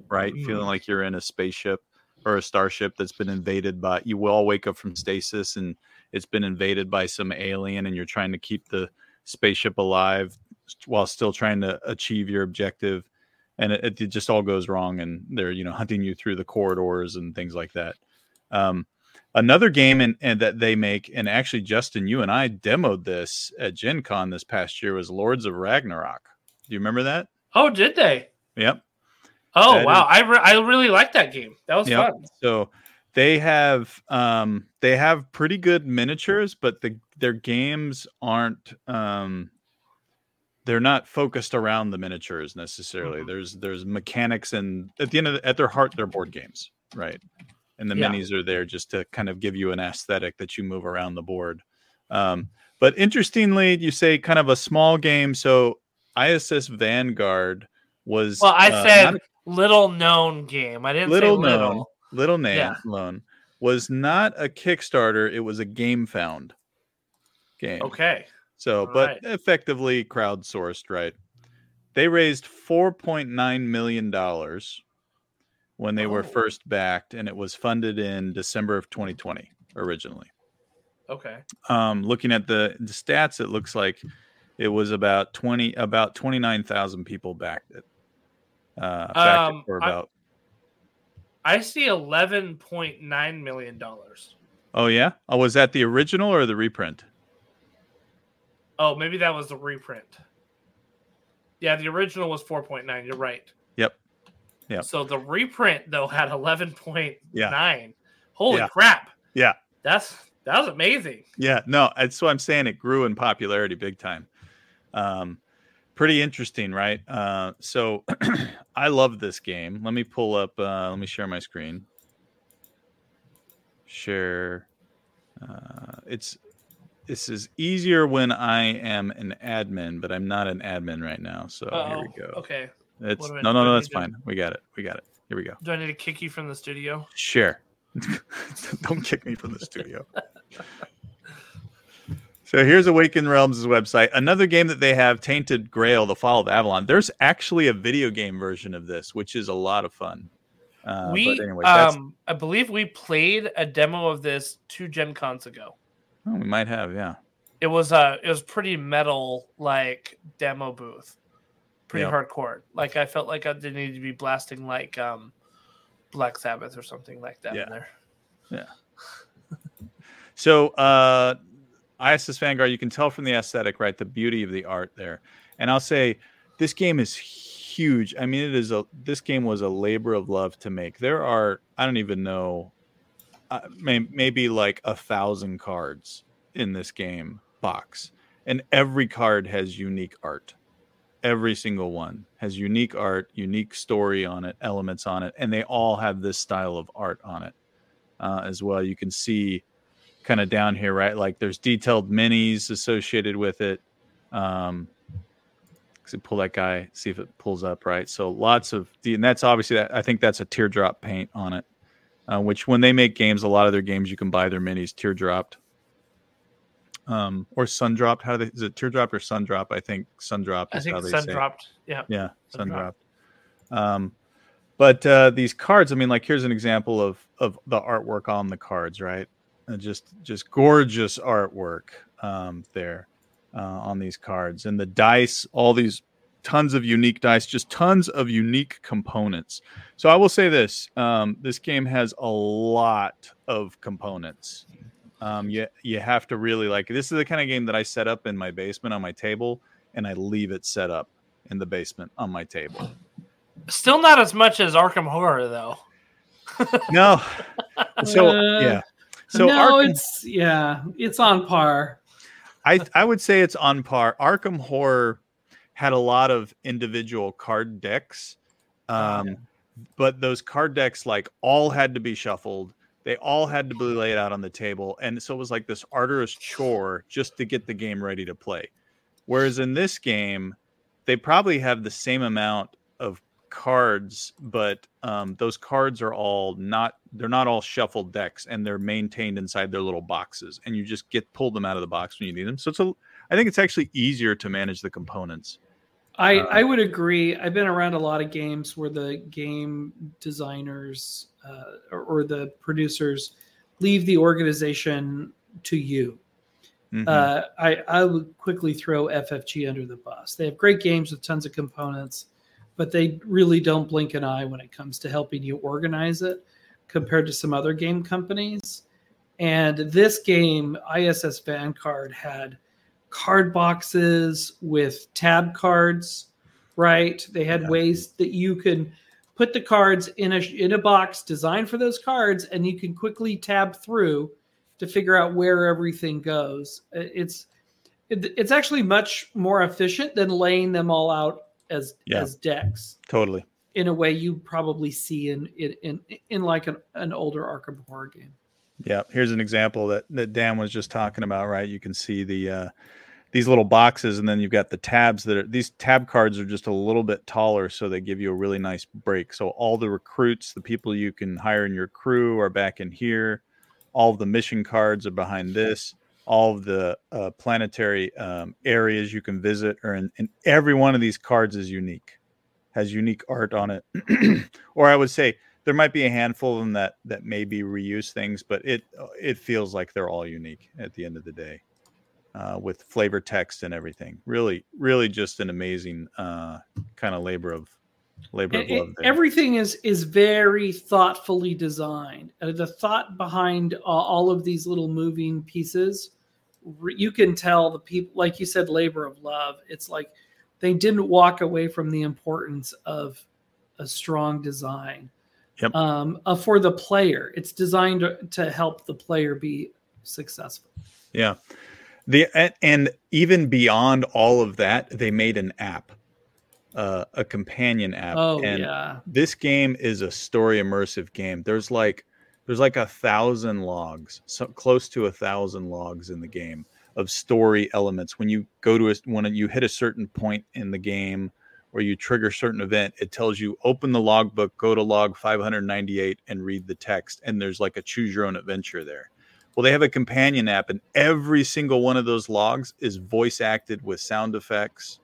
right? Mm. Feeling like you're in a spaceship or a starship that's been invaded by. You will all wake up from stasis and it's been invaded by some alien, and you're trying to keep the spaceship alive while still trying to achieve your objective. And it, it just all goes wrong, and they're you know hunting you through the corridors and things like that. Um, another game and, that they make and actually justin you and i demoed this at gen con this past year was lords of ragnarok do you remember that Oh, did they? yep Oh That wow, I re- I really like that game. That was Yep. fun. so they have um they have pretty good miniatures but the their games aren't um they're not focused around the miniatures necessarily Mhm. there's there's mechanics and at the end of the, at their heart they're board games right and the Yeah. minis are there just to kind of give you an aesthetic that you move around the board um but interestingly you say kind of a small game so iss vanguard was Well, I uh, said a little known game. I didn't Little say known. little. little name Yeah. loan was not a Kickstarter; it was a Gamefound game. Okay. So, All but right. effectively crowdsourced, right? They raised four point nine million dollars when they were Oh. first backed, and it was funded in December of 2020 originally. Okay. Um, looking at the, the stats, it looks like it was about 20 about 29,000 people backed it. Uh, backed Um, it for I- about. I see eleven point nine million dollars. oh yeah. Oh, was that the original or the reprint? Oh, maybe that was the reprint. Yeah, the original was four point nine. You're right. Yep. So the reprint though had eleven point nine. Holy Yeah. crap! Yeah. That's that was amazing. Yeah, no, that's what I'm saying. It grew in popularity big time. Um, pretty interesting, right? Uh, so I love this game. Let me pull up. Uh, let me share my screen. Share. Uh, it's this is easier when I am an admin, but I'm not an admin right now. So here Uh-oh. we go. Okay. It's I- no, no, no. That's to- fine. We got it. We got it. Here we go. Do I need to kick you from the studio? Sure. Don't kick me from the studio. So here's Awaken Realms' website. Another game that they have, Tainted Grail: The Fall of Avalon. There's actually a video game version of this, which is a lot of fun. Uh, we, but anyway, um, I believe we played a demo of this two Gen Cons ago. oh, we might have, yeah. It was uh it was pretty metal like demo booth, pretty Yeah. hardcore. Like I felt like I didn't need to be blasting like um Black Sabbath or something like that Yeah. in there. Yeah. so uh, ISS Vanguard, you can tell from the aesthetic, right? The beauty of the art there. And I'll say this game is huge. I mean, it is a this game was a labor of love to make. There are I don't even know, uh, may, maybe like a thousand cards in this game box, and every card has unique art. Every single one has unique art, unique story on it, elements on it, and they all have this style of art on it uh, as well. You can see kind of down here, right? Like there's detailed minis associated with it. Um, so pull that guy, see if it pulls up, right? So lots of, and that's obviously that. I think that's a teardrop paint on it, uh, which when they make games, a lot of their games you can buy their minis teardropped, um, or sun dropped. How do they, is it teardrop or sun drop? I think sun dropped I think Sun dropped. Yeah. Yeah, sun Sun dropped. Um, but uh, these cards, I mean, like here's an example of of the artwork on the cards, right? Uh, just just gorgeous artwork um, there uh, on these cards, and the dice, all these tons of unique dice, just tons of unique components. So I will say this: um, this game has a lot of components. Um, you you have to really like. This is the kind of game that I set up in my basement on my table, and I leave it set up in the basement on my table. Still not as much as Arkham Horror though. No. So Uh, yeah. So no, Arkham, it's yeah, it's on par. I I would say it's on par. Arkham Horror had a lot of individual card decks. Um but those card decks like all had to be shuffled. They all had to be laid out on the table. And so it was like this arduous chore just to get the game ready to play. Whereas in this game, they probably have the same amount of cards, but um, those cards are all not they're not all shuffled decks and they're maintained inside their little boxes and you just get pull them out of the box when you need them. So it's a I think it's actually easier to manage the components. I, Uh, I would agree. I've been around a lot of games where the game designers uh, or, or the producers leave the organization to you. Mhm. Uh, I, I would quickly throw FFG under the bus. They have great games with tons of components, but they really don't blink an eye when it comes to helping you organize it compared to some other game companies. And this game, ISS Vanguard, had card boxes with tab cards, right? They had Yeah. ways that you can put the cards in a in a box designed for those cards, and you can quickly tab through to figure out where everything goes. Uh, It's it, it's actually much more efficient than laying them all out as Yeah. as decks totally. in a way you probably see in in in, in like an, an older Arkham horror game. Yeah, here's an example that, that Dan was just talking about, right? You can see the uh, these little boxes, and then you've got the tabs that are these tab cards are just a little bit taller, so they give you a really nice break. So all the recruits, the people you can hire in your crew, are back in here. all the mission cards are behind this. All the uh, planetary um, areas you can visit are in, and every one of these cards is unique, has unique art on it. or I would say there might be a handful of them that that maybe reuse things, but it it feels like they're all unique at the end of the day, uh, with flavor text and everything. Really, really, just an amazing uh, kind of labor of labor of love. There. Everything is is very thoughtfully designed. Uh, the thought behind uh, all of these little moving pieces, you can tell the people, like you said, labor of love. It's like they didn't walk away from the importance of a strong design yep. um, uh, for the player. It's designed to help the player be successful. Yeah. The and even beyond all of that, they made an app, uh, a companion app. Oh and yeah. This game is a story immersive game. There's like there's like a thousand logs, so close to a thousand logs in the game of story elements. When you go to a when you hit a certain point in the game, or you trigger a certain event, it tells you open the logbook, go to log 598 and read the text. And there's like a choose your own adventure there. Well, they have a companion app, and every single one of those logs is voice acted with sound effects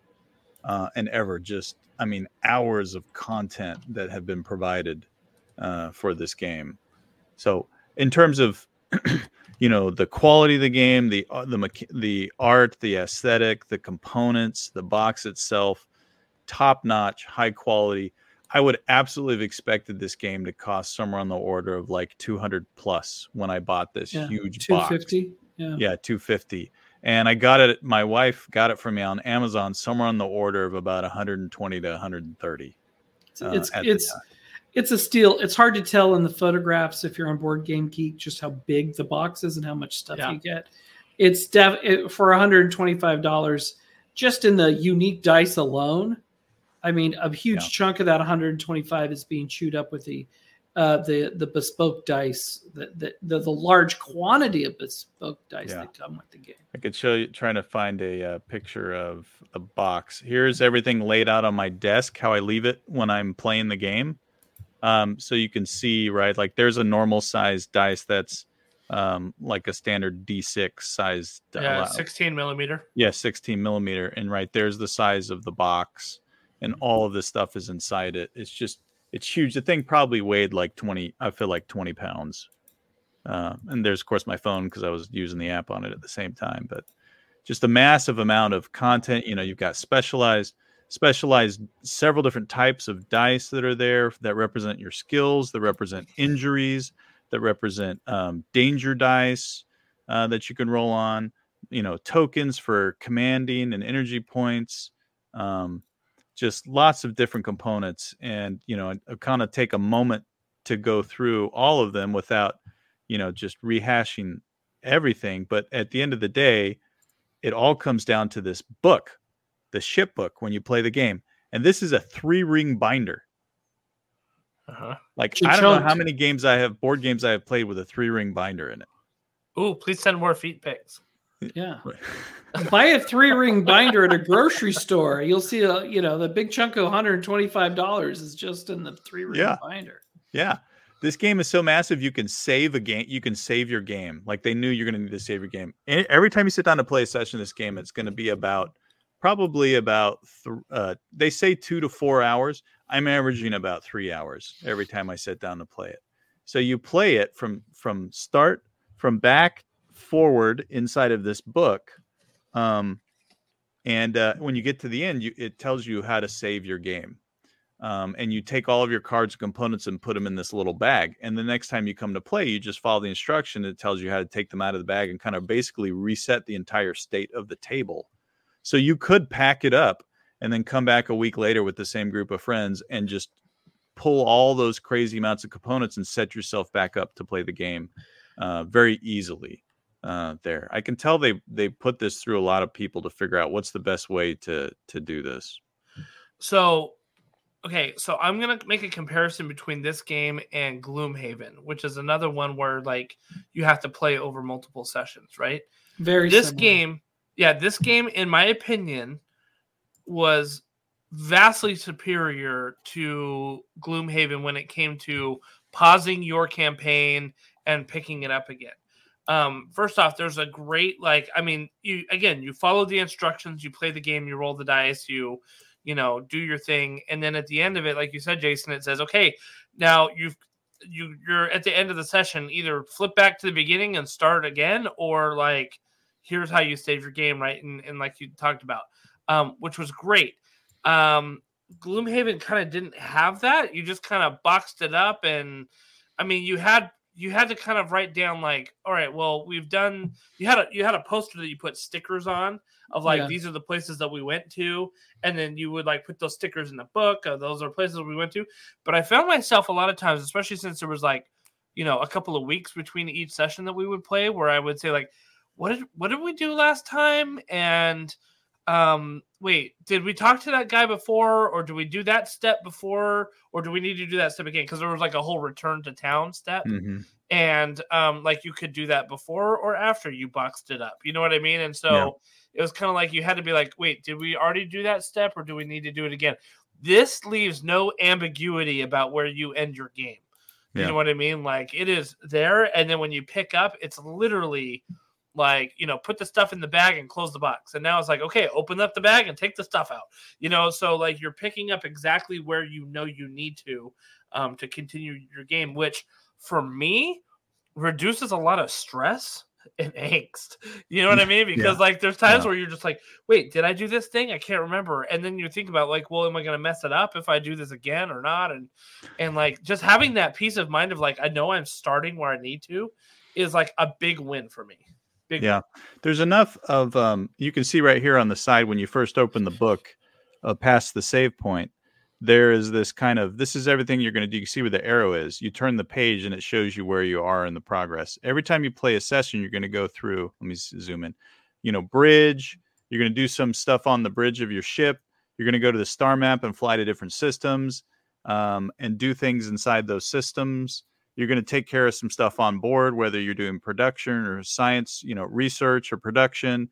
uh, and ever just, I mean, hours of content that have been provided uh, for this game. So, in terms of, you know, the quality of the game, the uh, the the art, the aesthetic, the components, the box itself, top notch, high quality. I would absolutely have expected this game to cost somewhere on the order of like 200 plus when I bought this yeah, huge 250. box. Yeah. Yeah, 250. And I got it my wife got it for me on Amazon somewhere on the order of about 120 to 130. Uh, it's it's it's a steal. It's hard to tell in the photographs if you're on Board Game Geek just how big the box is and how much stuff yeah. you get. It's def it, for 125 dollars just in the unique dice alone I mean, a huge yeah. chunk of that 125 is being chewed up with the uh, the the bespoke dice, the, the the, the large quantity of bespoke dice yeah. that come with the game. I could show you trying to find a uh, picture of a box. Here's everything laid out on my desk, how I leave it when I'm playing the game. Um, so you can see, right, like there's a normal size dice that's um, like a standard D6 size. Yeah, 16 millimeter. Yeah, 16 millimeter, and right there's the size of the box and all of this stuff is inside it. It's just it's huge. The thing probably weighed like twenty. I feel like twenty pounds. Uh, and there's of course my phone because I was using the app on it at the same time. But just a massive amount of content. You know, you've got specialized specialized several different types of dice that are there that represent your skills, that represent injuries, that represent um, danger dice uh, that you can roll on. You know, tokens for commanding and energy points. Um, just lots of different components and you know kind of take a moment to go through all of them without you know just rehashing everything but at the end of the day it all comes down to this book the ship book when you play the game and this is a three ring binder uh-huh. like Ch-chunk. i don't know how many games i have board games i have played with a three ring binder in it oh please send more feet pics yeah. Buy a three ring binder at a grocery store. You'll see a you know the big chunk of $125 is just in the three ring yeah. binder. Yeah. This game is so massive you can save a game you can save your game. Like they knew you're going to need to save your game. And every time you sit down to play a session of this game it's going to be about probably about th- uh, they say 2 to 4 hours. I'm averaging about 3 hours every time I sit down to play it. So you play it from from start from back forward inside of this book. Um, and uh, when you get to the end, you, it tells you how to save your game. Um, and you take all of your cards and components and put them in this little bag. And the next time you come to play, you just follow the instruction. It tells you how to take them out of the bag and kind of basically reset the entire state of the table. So you could pack it up and then come back a week later with the same group of friends and just pull all those crazy amounts of components and set yourself back up to play the game uh, very easily uh, there. I can tell they they put this through a lot of people to figure out what's the best way to to do this. So, okay, so I'm gonna make a comparison between this game and Gloomhaven, which is another one where like you have to play over multiple sessions, right? Very. This similar. game, yeah, this game, in my opinion, was vastly superior to Gloomhaven when it came to pausing your campaign and picking it up again. Um, first off, there's a great like I mean, you again, you follow the instructions, you play the game, you roll the dice, you you know, do your thing, and then at the end of it, like you said, Jason, it says, okay, now you've you you're at the end of the session, either flip back to the beginning and start again, or like here's how you save your game, right? And, and like you talked about, um, which was great. Um, Gloomhaven kind of didn't have that. You just kind of boxed it up, and I mean, you had you had to kind of write down like, all right, well, we've done. You had a you had a poster that you put stickers on of like yeah. these are the places that we went to, and then you would like put those stickers in the book. Those are places we went to. But I found myself a lot of times, especially since there was like, you know, a couple of weeks between each session that we would play, where I would say like, what did what did we do last time, and um wait did we talk to that guy before or do we do that step before or do we need to do that step again? Because there was like a whole return to town step. Mm-hmm. and um like you could do that before or after you boxed it up. You know what i mean? And so yeah. it was kind of like you had to be like wait did we already do that step or do we need to do it again? This leaves no ambiguity about where you end your game. You yeah. know what i mean? Like it is there and then when you pick up it's literally like you know put the stuff in the bag and close the box. And now it's like okay open up the bag and take the stuff out. You know so like you're picking up exactly where you know you need to um, to continue your game which for me reduces a lot of stress and angst. You know what i mean? Because yeah. like there's times yeah. where you're just like wait did i do this thing? I can't remember. And then you think about like well am i going to mess it up if i do this again or not? And and like just having that peace of mind of like i know i'm starting where i need to is like a big win for me Big yeah, there's enough of um, you can see right here on the side when you first open the book, uh, past the save point. There is this kind of this is everything you're going to do. You see where the arrow is. You turn the page and it shows you where you are in the progress. Every time you play a session, you're going to go through. Let me zoom in. You know, bridge. You're going to do some stuff on the bridge of your ship. You're going to go to the star map and fly to different systems um, and do things inside those systems you're going to take care of some stuff on board whether you're doing production or science you know research or production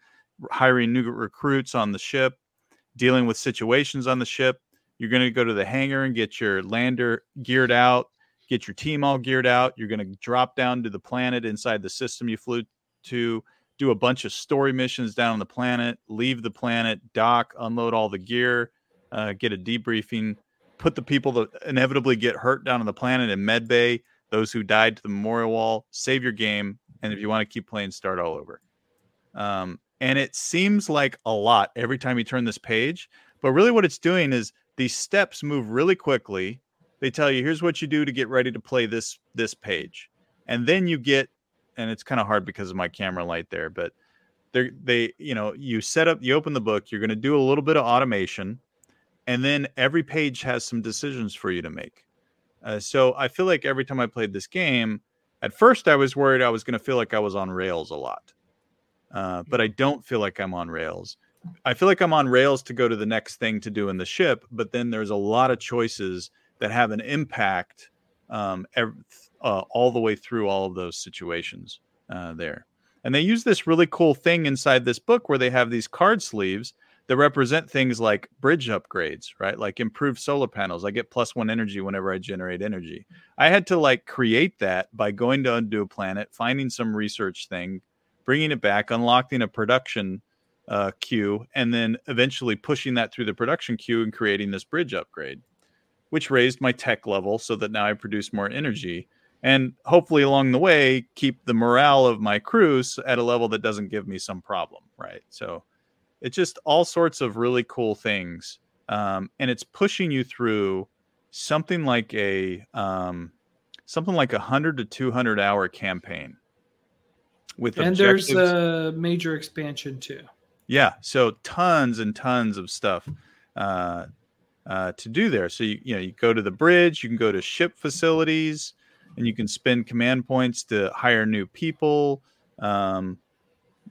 hiring new recruits on the ship dealing with situations on the ship. You're going to go to the hangar and get your lander geared out get your team all geared out. You're going to drop down to the planet inside the system you flew to do a bunch of story missions down on the planet leave the planet dock unload all the gear uh, get a debriefing put the people that inevitably get hurt down on the planet in med bay those who died to the memorial wall, save your game, and if you want to keep playing, start all over. Um, and it seems like a lot every time you turn this page, but really what it's doing is these steps move really quickly. They tell you here's what you do to get ready to play this this page, and then you get, and it's kind of hard because of my camera light there, but they they you know you set up you open the book, you're going to do a little bit of automation, and then every page has some decisions for you to make uh, so I feel like every time I played this game, at first I was worried I was going to feel like I was on rails a lot, uh, but I don't feel like I'm on rails. I feel like I'm on rails to go to the next thing to do in the ship, but then there's a lot of choices that have an impact um, every, uh, all the way through all of those situations uh, there. And they use this really cool thing inside this book where they have these card sleeves that represent things like bridge upgrades, right? Like improved solar panels. I get plus one energy whenever I generate energy. I had to like create that by going to undo a planet, finding some research thing, bringing it back, unlocking a production uh, queue, and then eventually pushing that through the production queue and creating this bridge upgrade, which raised my tech level so that now I produce more energy. And hopefully, along the way, keep the morale of my crews at a level that doesn't give me some problem, right? So, it's just all sorts of really cool things. Um, and it's pushing you through something like a um, something like a hundred to two hundred hour campaign. With and objectives. there's a major expansion too. Yeah, so tons and tons of stuff uh, uh, to do there. So you you know you go to the bridge, you can go to ship facilities, and you can spend command points to hire new people. Um,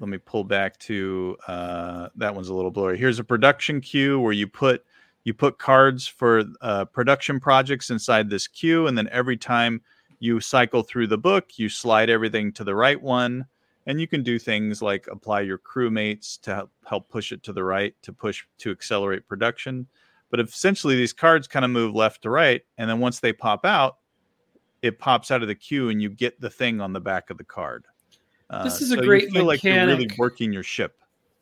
let me pull back to uh, that one's a little blurry. Here's a production queue where you put you put cards for uh, production projects inside this queue, and then every time you cycle through the book, you slide everything to the right one, and you can do things like apply your crewmates to help push it to the right to push to accelerate production. But essentially, these cards kind of move left to right, and then once they pop out, it pops out of the queue and you get the thing on the back of the card. Uh, This is a so you great mechanic. like you're really working your ship.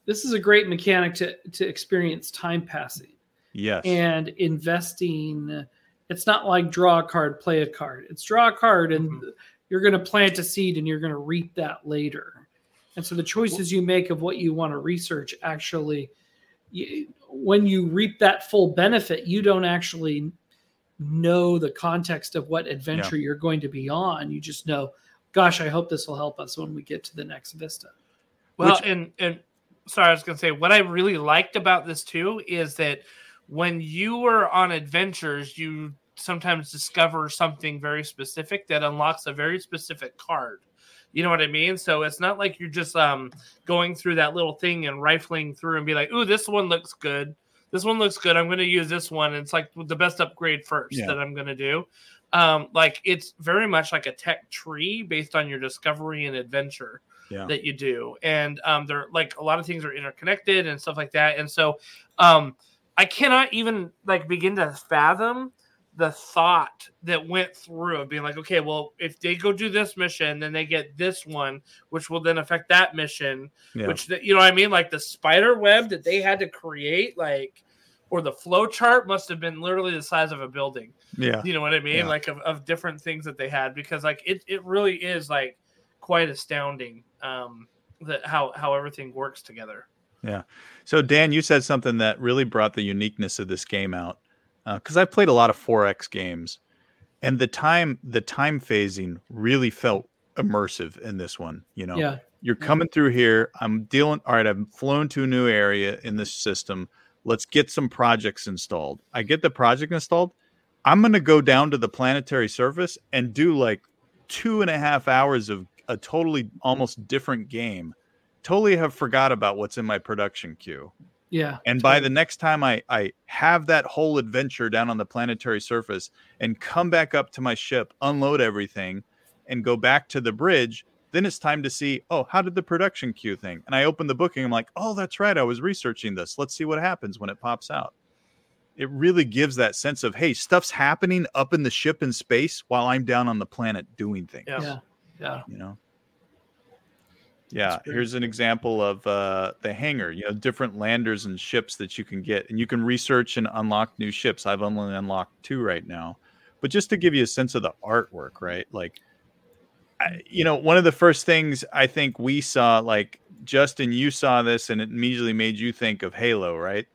This is a great mechanic to to experience time passing Yes. and investing. It's not like draw a card, play a card. It's draw a card, and Mhm. you're going to plant a seed, and you're going to reap that later. And so the choices you make of what you want to research actually, you, when you reap that full benefit, you don't actually know the context of what adventure you're going to be on. You just know, gosh, I hope this will help us when we get to the next vista. Well, Which- and and sorry, I was gonna say what I really liked about this too is that when you were on adventures, you sometimes discover something very specific that unlocks a very specific card. You know what I mean? So it's not like you're just um going through that little thing and rifling through and be like, "Ooh, this one looks good. This one looks good. I'm going to use this one." It's like the best upgrade first Yeah. that I'm going to do. Um, like it's very much like a tech tree based on your discovery and adventure Yeah. that you do and um they're like a lot of things are interconnected and stuff like that and so um i cannot even like begin to fathom the thought that went through of being like okay well if they go do this mission then they get this one which will then affect that mission yeah. which the- you know what i mean like the spider web that they had to create like or the flow chart must have been literally the size of a building yeah. you know what I mean? Yeah. Like of, of different things that they had because like it, it really is like quite astounding um that how how everything works together. Yeah. So Dan, you said something that really brought the uniqueness of this game out. Because I've played a lot of 4X games, and the time the time phasing really felt immersive in this one. You know, Yeah. you're coming through here. I'm dealing. All right, I've flown to a new area in this system. Let's get some projects installed. I get the project installed. I'm going to go down to the planetary surface and do like two and a half hours of a totally almost different game. Totally have forgot about what's in my production queue. Yeah. And by the next time I, I have that whole adventure down on the planetary surface and come back up to my ship, unload everything, and go back to the bridge, then it's time to see, oh, how did the production queue thing? And I open the booking, I'm like, oh, that's right. I was researching this. Let's see what happens when it pops out. It really gives that sense of, hey, stuff's happening up in the ship in space while I'm down on the planet doing things. Yeah. Yeah. Yeah. You know? Yeah, here's an example of uh, the hangar. You know, different landers and ships that you can get, and you can research and unlock new ships. I've only unlocked two right now, but just to give you a sense of the artwork, right? Like, I, you know, one of the first things I think we saw, like Justin, you saw this, and it immediately made you think of Halo, right?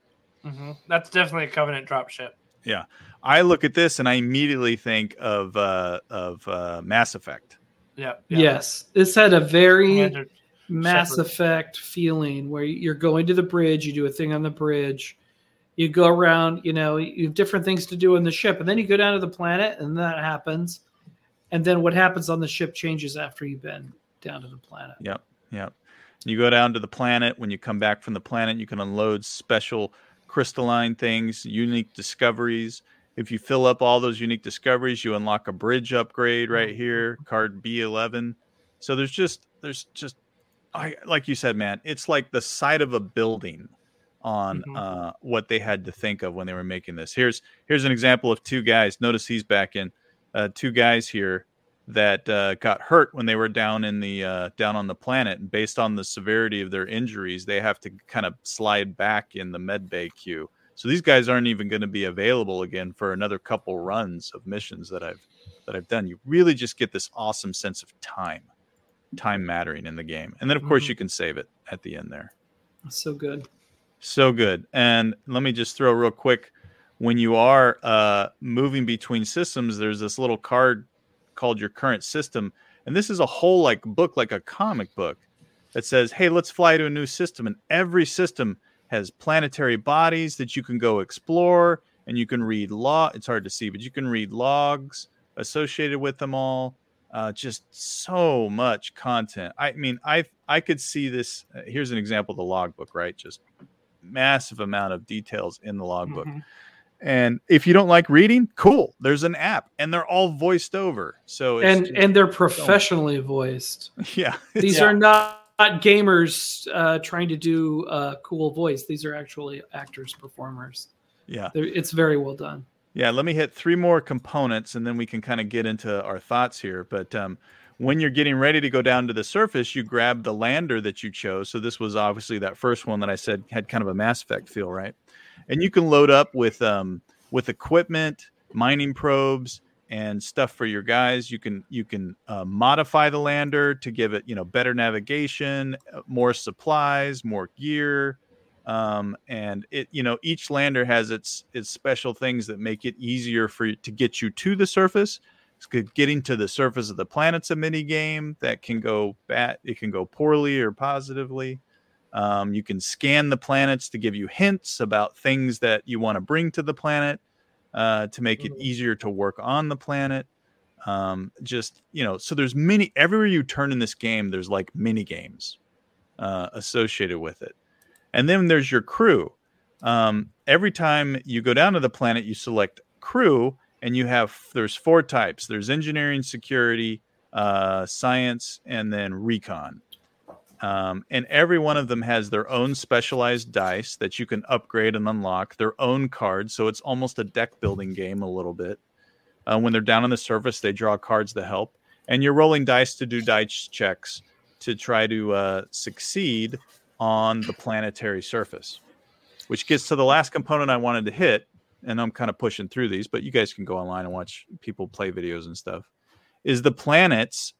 hmm That's definitely a Covenant dropship. Yeah, I look at this and I immediately think of uh, of uh, Mass Effect. Yeah. Yes. This had a very Mass Shepard. Effect feeling where you're going to the bridge, you do a thing on the bridge, you go around, you know, you have different things to do on the ship, and then you go down to the planet, and that happens. And then what happens on the ship changes after you've been down to the planet. Yep. Yep. You go down to the planet. When you come back from the planet, you can unload special crystalline things, unique discoveries. If you fill up all those unique discoveries, you unlock a bridge upgrade right here, card B11. So there's just there's just I like you said, man, it's like the side of a building on Mhm. uh, what they had to think of when they were making this. Here's here's an example of two guys. Notice he's back in. Uh, two guys here that uh, got hurt when they were down in the uh, down on the planet, and based on the severity of their injuries, they have to kind of slide back in the med bay queue. So these guys aren't even going to be available again for another couple runs of missions that I've that I've done. You really just get this awesome sense of time, time mattering in the game, and then of course Mhm. you can save it at the end there. That's so good. So good. And let me just throw real quick when you are uh, moving between systems, there's this little card called your current system. And this is a whole like book, like a comic book that says, hey, let's fly to a new system. And every system has planetary bodies that you can go explore and you can read law. It's hard to see, but you can read logs associated with them all. Uh, just so much content. I mean, I I could see this. Uh, here's an example of the logbook, right? Just massive amount of details in the logbook. Mhm. And if you don't like reading, cool. There's an app, and they're all voiced over. So it's and just- and they're professionally voiced. yeah, These Yeah. are not, not gamers uh, trying to do a cool voice. These are actually actors, performers. yeah. They're, it's very well done. Yeah, let me hit three more components and then we can kind of get into our thoughts here. But um, when you're getting ready to go down to the surface, you grab the lander that you chose. So this was obviously that first one that I said had kind of a Mass Effect feel, right? And you can load up with um, with equipment, mining probes, and stuff for your guys. You can you can uh, modify the lander to give it you know better navigation, uh, more supplies, more gear, um, and it you know each lander has its its special things that make it easier for you to get you to the surface. Getting to the surface of the planet's a mini game that can go bad. It can go poorly or positively. Um, you can scan the planets to give you hints about things that you want to bring to the planet uh, to make it Mm-hmm. easier to work on the planet. Um, just you know, so there's many everywhere you turn in this game, there's like mini games uh, associated with it, and then there's your crew. Um, every time you go down to the planet, you select crew, and you have there's four types. There's engineering, security, uh, science, and then recon. Um, and every one of them has their own specialized dice that you can upgrade and unlock, their own cards. So it's almost a deck building game a little bit. Uh, when they're down on the surface, they draw cards to help. And you're rolling dice to do dice checks to try to uh, succeed on the planetary surface, which gets to the last component I wanted to hit. And I'm kind of pushing through these, but you guys can go online and watch people play videos and stuff. Is the planets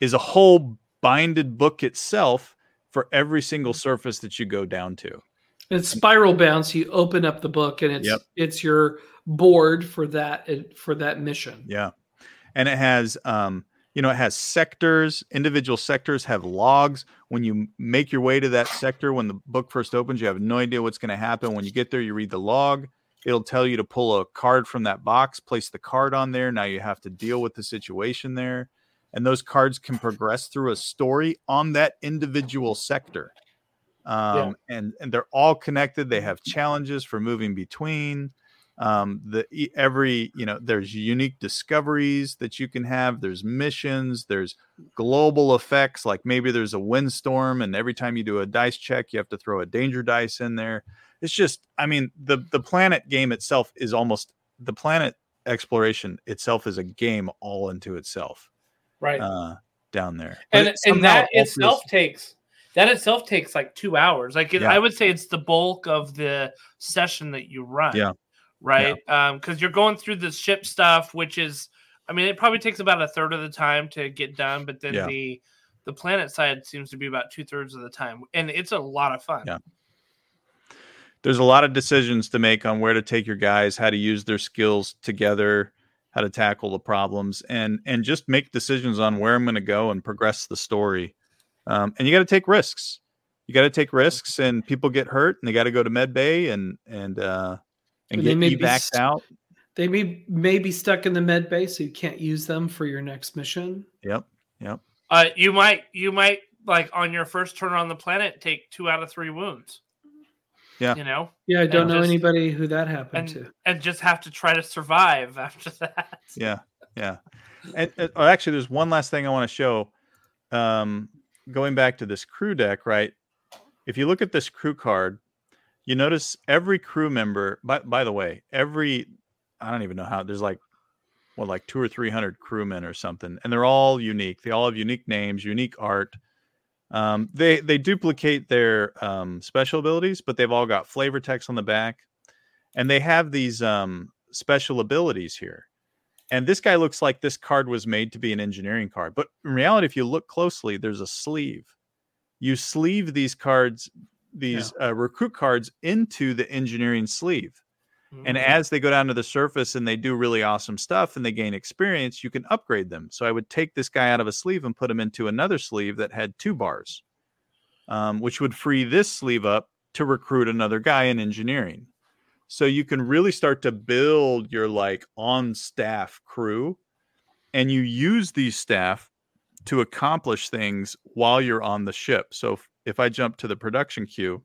is a whole binded book itself for every single surface that you go down to. It's spiral bound, so you open up the book and it's Yep. it's your board for that for that mission. Yeah. And it has um you know it has sectors, individual sectors have logs. When you make your way to that sector when the book first opens, you have no idea what's going to happen. When you get there, you read the log. It'll tell you to pull a card from that box, place the card on there. Now you have to deal with the situation there. And those cards can progress through a story on that individual sector. Um, and, and they're all connected. They have challenges for moving between. Um the every you know there's unique discoveries that you can have. There's missions. There's global effects. Like maybe there's a windstorm and every time you do a dice check you have to throw a danger dice in there. It's just i mean the the planet game itself is almost the planet exploration itself is a game all into itself Right. uh down there But and and that itself takes that itself takes like two hours. Like it, Yeah. I would say it's the bulk of the session that you run. Yeah. Right. Um, because you're going through the ship stuff, which is, I mean, it probably takes about a third of the time to get done, but then Yeah. the the planet side seems to be about two thirds of the time, and it's a lot of fun. Yeah. there's a lot of decisions to make on where to take your guys, how to use their skills together, how to tackle the problems, and and just make decisions on where I'm going to go and progress the story. Um, and you got to take risks. You got to take risks, and people get hurt, and they got to go to med bay and and uh, and, And they get may be evac st- out. They may may be stuck in the med bay, so you can't use them for your next mission. Yep, yep. Uh, you might you might like on your first turn on the planet take two out of three wounds. Yeah. You know, Yeah, I don't And know just- anybody who that happened and to. and just have to try to survive after that. Yeah, yeah. And, and- oh, actually, there's one last thing I want to show. Um, going back to this crew deck, right? If you look at this crew card, you notice every crew member. By by the way, every I don't even know how. There's like well, like two or three hundred crewmen or something, and they're all unique. They all have unique names, unique art. Um, they they duplicate their um, special abilities, but they've all got flavor text on the back, and they have these um, special abilities here. And this guy looks like this card was made to be an engineering card, but in reality, if you look closely, there's a sleeve. You sleeve these cards, these uh, recruit cards, into the engineering sleeve. And Mhm. as they go down to the surface and they do really awesome stuff and they gain experience, you can upgrade them. So I would take this guy out of a sleeve and put him into another sleeve that had two bars, um, which would free this sleeve up to recruit another guy in engineering. So you can really start to build your like on staff crew and you use these staff to accomplish things while you're on the ship. So if, if I jump to the production queue,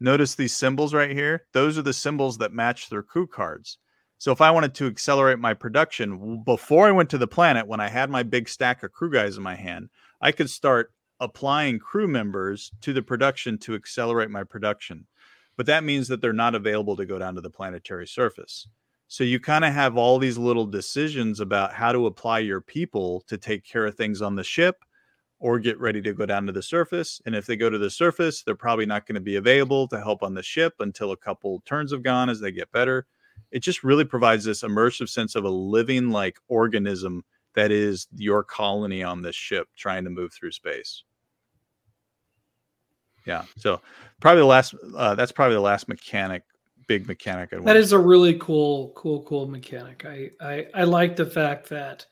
notice these symbols right here? Those are the symbols that match their crew cards. So if i wanted to accelerate my production before i went to the planet when i had my big stack of crew guys in my hand i could start applying crew members to the production to accelerate my production. But that means that they're not available to go down to the planetary surface. So you kind of have all these little decisions about how to apply your people to take care of things on the ship or get ready to go down to the surface. And if they go to the surface, they're probably not going to be available to help on the ship until a couple turns have gone as they get better. It just really provides this immersive sense of a living like organism that is your colony on this ship trying to move through space. Yeah. So probably the last uh, that's probably the last mechanic big mechanic I'd that is a really cool cool cool mechanic I, I i like the fact that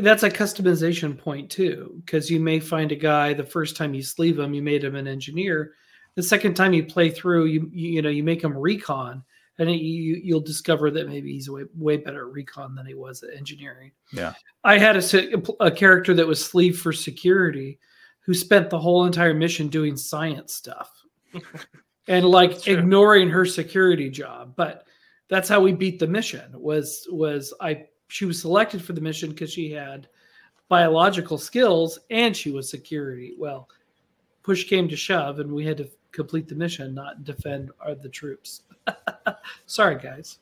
that's a customization point too because you may find a guy the first time you sleeve him you made him an engineer. The second time you play through you you, you know you make him recon and it, you you'll discover that maybe he's way, way better at recon than he was at engineering. Yeah. I had a, a character that was sleeve for security who spent the whole entire mission doing science stuff and like ignoring her security job. But that's how we beat the mission was was i she was selected for the mission because she had biological skills and she was security. Well push came to shove and we had to complete the mission not defend our, the troops. Sorry guys.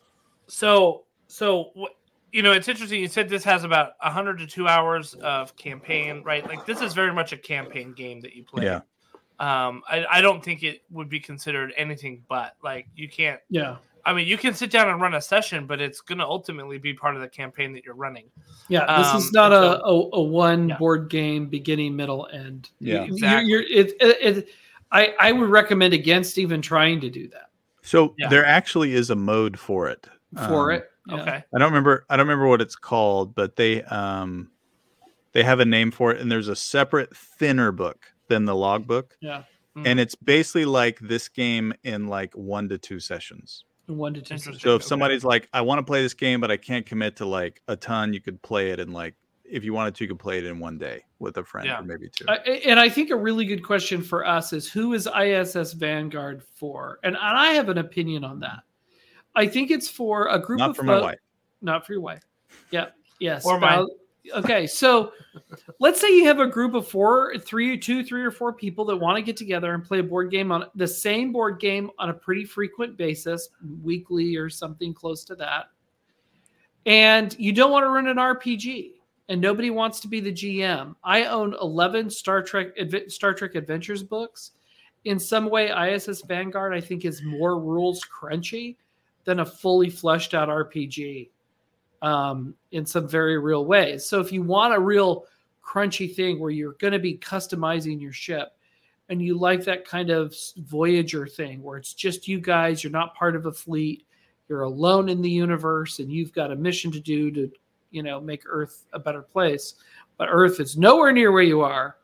So so you know it's interesting you said this has about 100 to 2 hours of campaign right? Like this is very much a campaign game that you play. Yeah. Um, I, I don't think it would be considered anything but like you can't. Yeah. I mean, you can sit down and run a session, but it's going to ultimately be part of the campaign that you're running. Yeah, this um, is not a, a, a, one yeah. board game beginning, middle, end. Yeah, exactly. You're, you're, it, it, it, I, I would recommend against even trying to do that. So yeah. there actually is a mode for it. For um, it, yeah. okay. I don't remember. I don't remember what it's called, but they um, they have a name for it, and there's a separate thinner book than the logbook. Yeah. Mm-hmm. And it's basically like this game in like one to two sessions. One to two. So if somebody's like, I want to play this game, but I can't commit to like a ton, you could play it in like if you wanted to, you could play it in one day with a friend yeah. or maybe two. Uh, and I think a really good question for us is who is ISS Vanguard for? And, and I have an opinion on that. I think it's for a group not of for my wife. Not for your wife. Yeah. Yes. Or mine okay so let's say you have a group of four three two three or four people that want to get together and play a board game on the same board game on a pretty frequent basis weekly or something close to that. And you don't want to run an rpg and nobody wants to be the gm i own 11 star trek star trek adventures books. In some way iss vanguard i think is more rules crunchy than a fully fleshed out rpg um, in some very real ways. So if you want a real crunchy thing where you're going to be customizing your ship and you like that kind of Voyager thing where it's just you guys, you're not part of a fleet, you're alone in the universe and you've got a mission to do to, you know, make Earth a better place. But Earth is nowhere near where you are.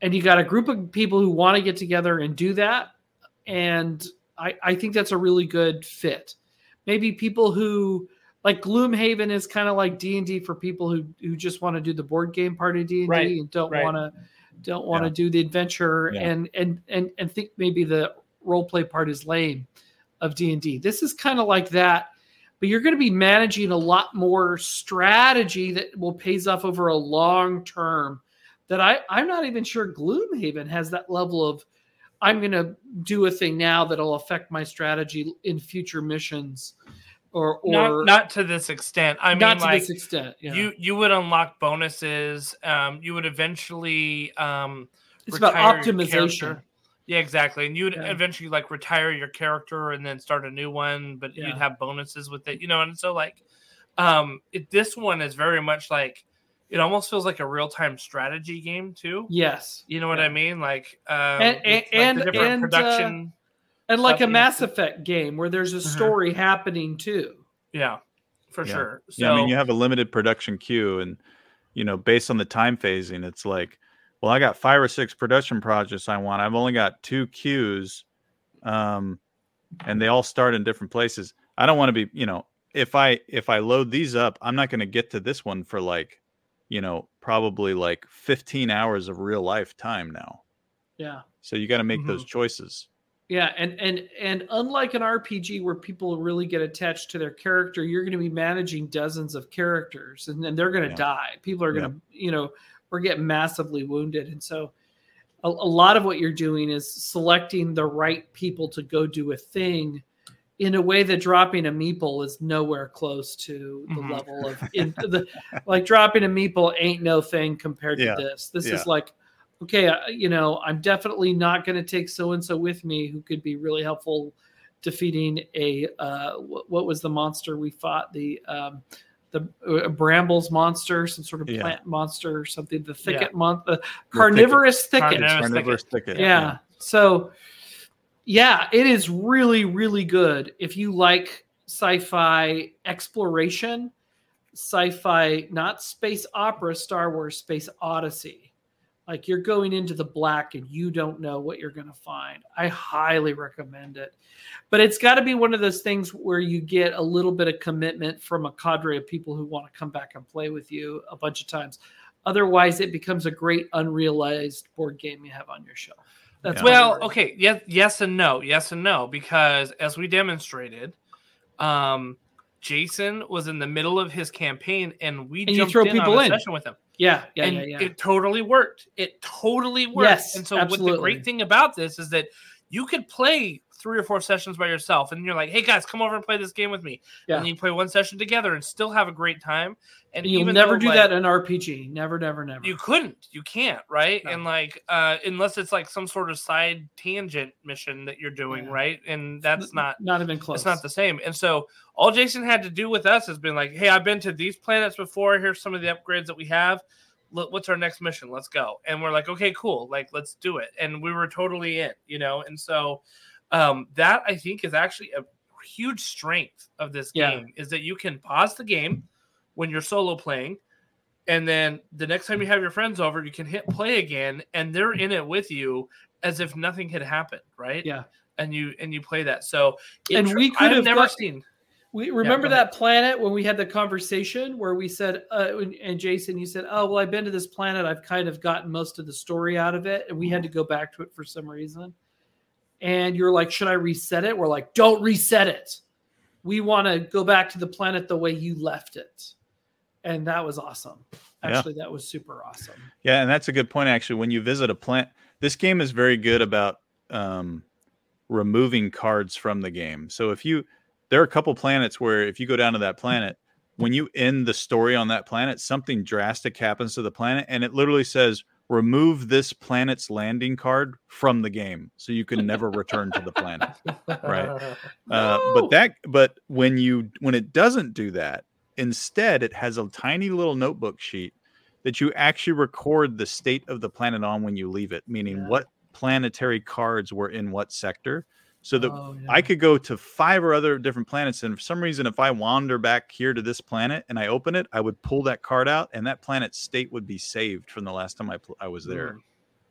And you got a group of people who want to get together and do that. And I, I think that's a really good fit. Maybe people who like Gloomhaven is kind of like D and D for people who who just want to do the board game part of D and D and don't right. want to don't want to yeah. do the adventure yeah. and and and and think maybe the role play part is lame of D and D. This is kind of like that, but you're going to be managing a lot more strategy that will pays off over a long term. That I I'm not even sure Gloomhaven has that level of. I'm going to do a thing now that'll affect my strategy in future missions or or not, not to this extent. I mean not mean, like, this extent. Yeah. You you would unlock bonuses. Um, you would eventually um, it's about optimization. Yeah, exactly. And you would yeah. eventually like retire your character and then start a new one, but yeah. you'd have bonuses with it, you know. And so like, um, it, this one is very much like it almost feels like a real time strategy game too. Yes, you know what yeah. I mean. Like, um, and and, like and, and uh, production. Uh, and like a Mass Effect game where there's a mm-hmm. story uh-huh. happening too. Yeah, for yeah. sure. So, yeah, I mean, you have a limited production queue, and you know, based on the time phasing, it's like, well, I got five or six production projects I want. I've only got two queues, um, and they all start in different places. I don't want to be, you know, if I if I load these up, I'm not going to get to this one for like, you know, probably like 15 hours of real life time now. Yeah. So you got to make mm-hmm. those choices. Yeah, and and and unlike an RPG where people really get attached to their character, you're going to be managing dozens of characters, and then they're going to yeah. die. People are going to, yeah. you know, or get massively wounded, and so a, a lot of what you're doing is selecting the right people to go do a thing in a way that dropping a meeple is nowhere close to the Mhm. level of in, the like dropping a meeple ain't no thing compared Yeah. to this. This is like okay, uh, you know, I'm definitely not going to take so and so with me who could be really helpful defeating a uh what, what was the monster we fought the um the uh, brambles monster some sort of Yeah. plant monster or something the thicket Yeah. month the carnivorous thicket, Carnivorous thicket. Carnivorous thicket. yeah. So, yeah, it is really, really good. If you like sci-fi exploration, sci-fi, not space opera, Star Wars Space Odyssey. Like you're going into the black and you don't know what you're going to find. I highly recommend it. But it's got to be one of those things where you get a little bit of commitment from a cadre of people who want to come back and play with you a bunch of times. Otherwise, it becomes a great unrealized board game you have on your shelf. That's Yeah. Well, okay, yes, yes and no, yes and no, because as we demonstrated, um, Jason was in the middle of his campaign, and we And you jumped throw in people on a in. session with him, Yeah, yeah, and yeah, yeah. it totally worked. It totally worked. Yes, and so what the great thing about this is that you could play three or four sessions by yourself, and you're like, "Hey guys, come over and play this game with me." Yeah. And you play one session together and still have a great time. And you'll never though, do like, that in RPG. Never, never, never. you couldn't you can't right No. and like uh unless it's like some sort of side tangent mission that you're doing Yeah. right and that's not not even close. it's not the same and so all jason had to do with us has been like hey i've been to these planets before here's some of the upgrades that we have what's our next mission let's go and we're like okay cool like let's do it and we were totally in you know and so um that i think is actually a huge strength of this Yeah. game is that you can pause the game when you're solo playing and then the next time you have your friends over you can hit play again and they're in it with you as if nothing had happened right Yeah. and you and you play that so And we could I've have never got- seen We remember ahead. that planet when we had the conversation where we said, uh, and- and Jason, you said, "Oh, well, I've been to this planet. I've kind of gotten most of the story out of it, and we had to go back to it for some reason." And you're like, "Should I reset it?" We're like, "Don't reset it. We want to go back to the planet the way you left it." And that was awesome. Yeah. Actually, that was super awesome. Yeah, and that's a good point. Actually, when you visit a plant, this game is very good about um, removing cards from the game. So if you, there are a couple planets where if you go down to that planet, when you end the story on that planet, something drastic happens to the planet, and it literally says remove this planet's landing card from the game, so you can never return to the planet. Right. Uh, No. but that but when you when it doesn't do that instead it has a tiny little notebook sheet that you actually record the state of the planet on when you leave it meaning Yeah. what planetary cards were in what sector so that Oh, yeah. i could go to five or other different planets and for some reason if i wander back here to this planet and i open it i would pull that card out and that planet's state would be saved from the last time i, pl- I was there Mm.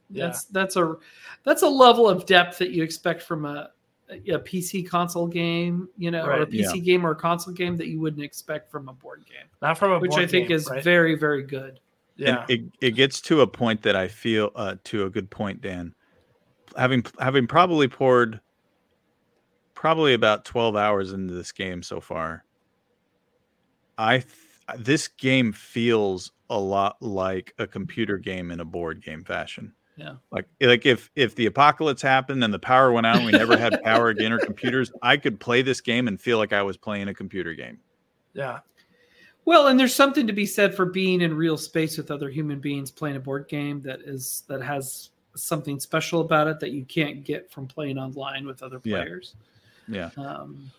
Yeah. That's that's a that's a level of depth that you expect from a, a PC console game, you know, or a Right. PC game or a console game that you wouldn't expect from a board game, not from a which I think game, is right? very very good. yeah And it, it gets to a point that I feel uh, to a good point, Dan. Having having probably poured probably about twelve hours into this game so far, I th- this game feels a lot like a computer game in a board game fashion. Yeah. Like like if if the apocalypse happened and the power went out and we never had power again or computers, I could play this game and feel like I was playing a computer game. yeah Well, and there's something to be said for being in real space with other human beings playing a board game that is that has something special about it that you can't get from playing online with other players. Yeah. Um,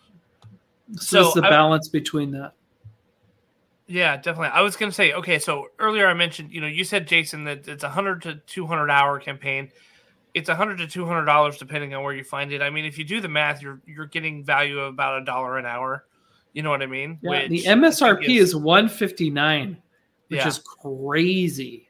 so, So it's the I- balance between that. Yeah, definitely. I was going to say, okay, so earlier I mentioned, you know, you said Jason that it's a hundred to two hundred hour campaign. It's a hundred to two hundred dollars depending on where you find it. I mean, if you do the math, you're you're getting value of about a dollar an hour. You know what I mean? Yeah, Which the I think MSRP is 159, which Yeah. is crazy.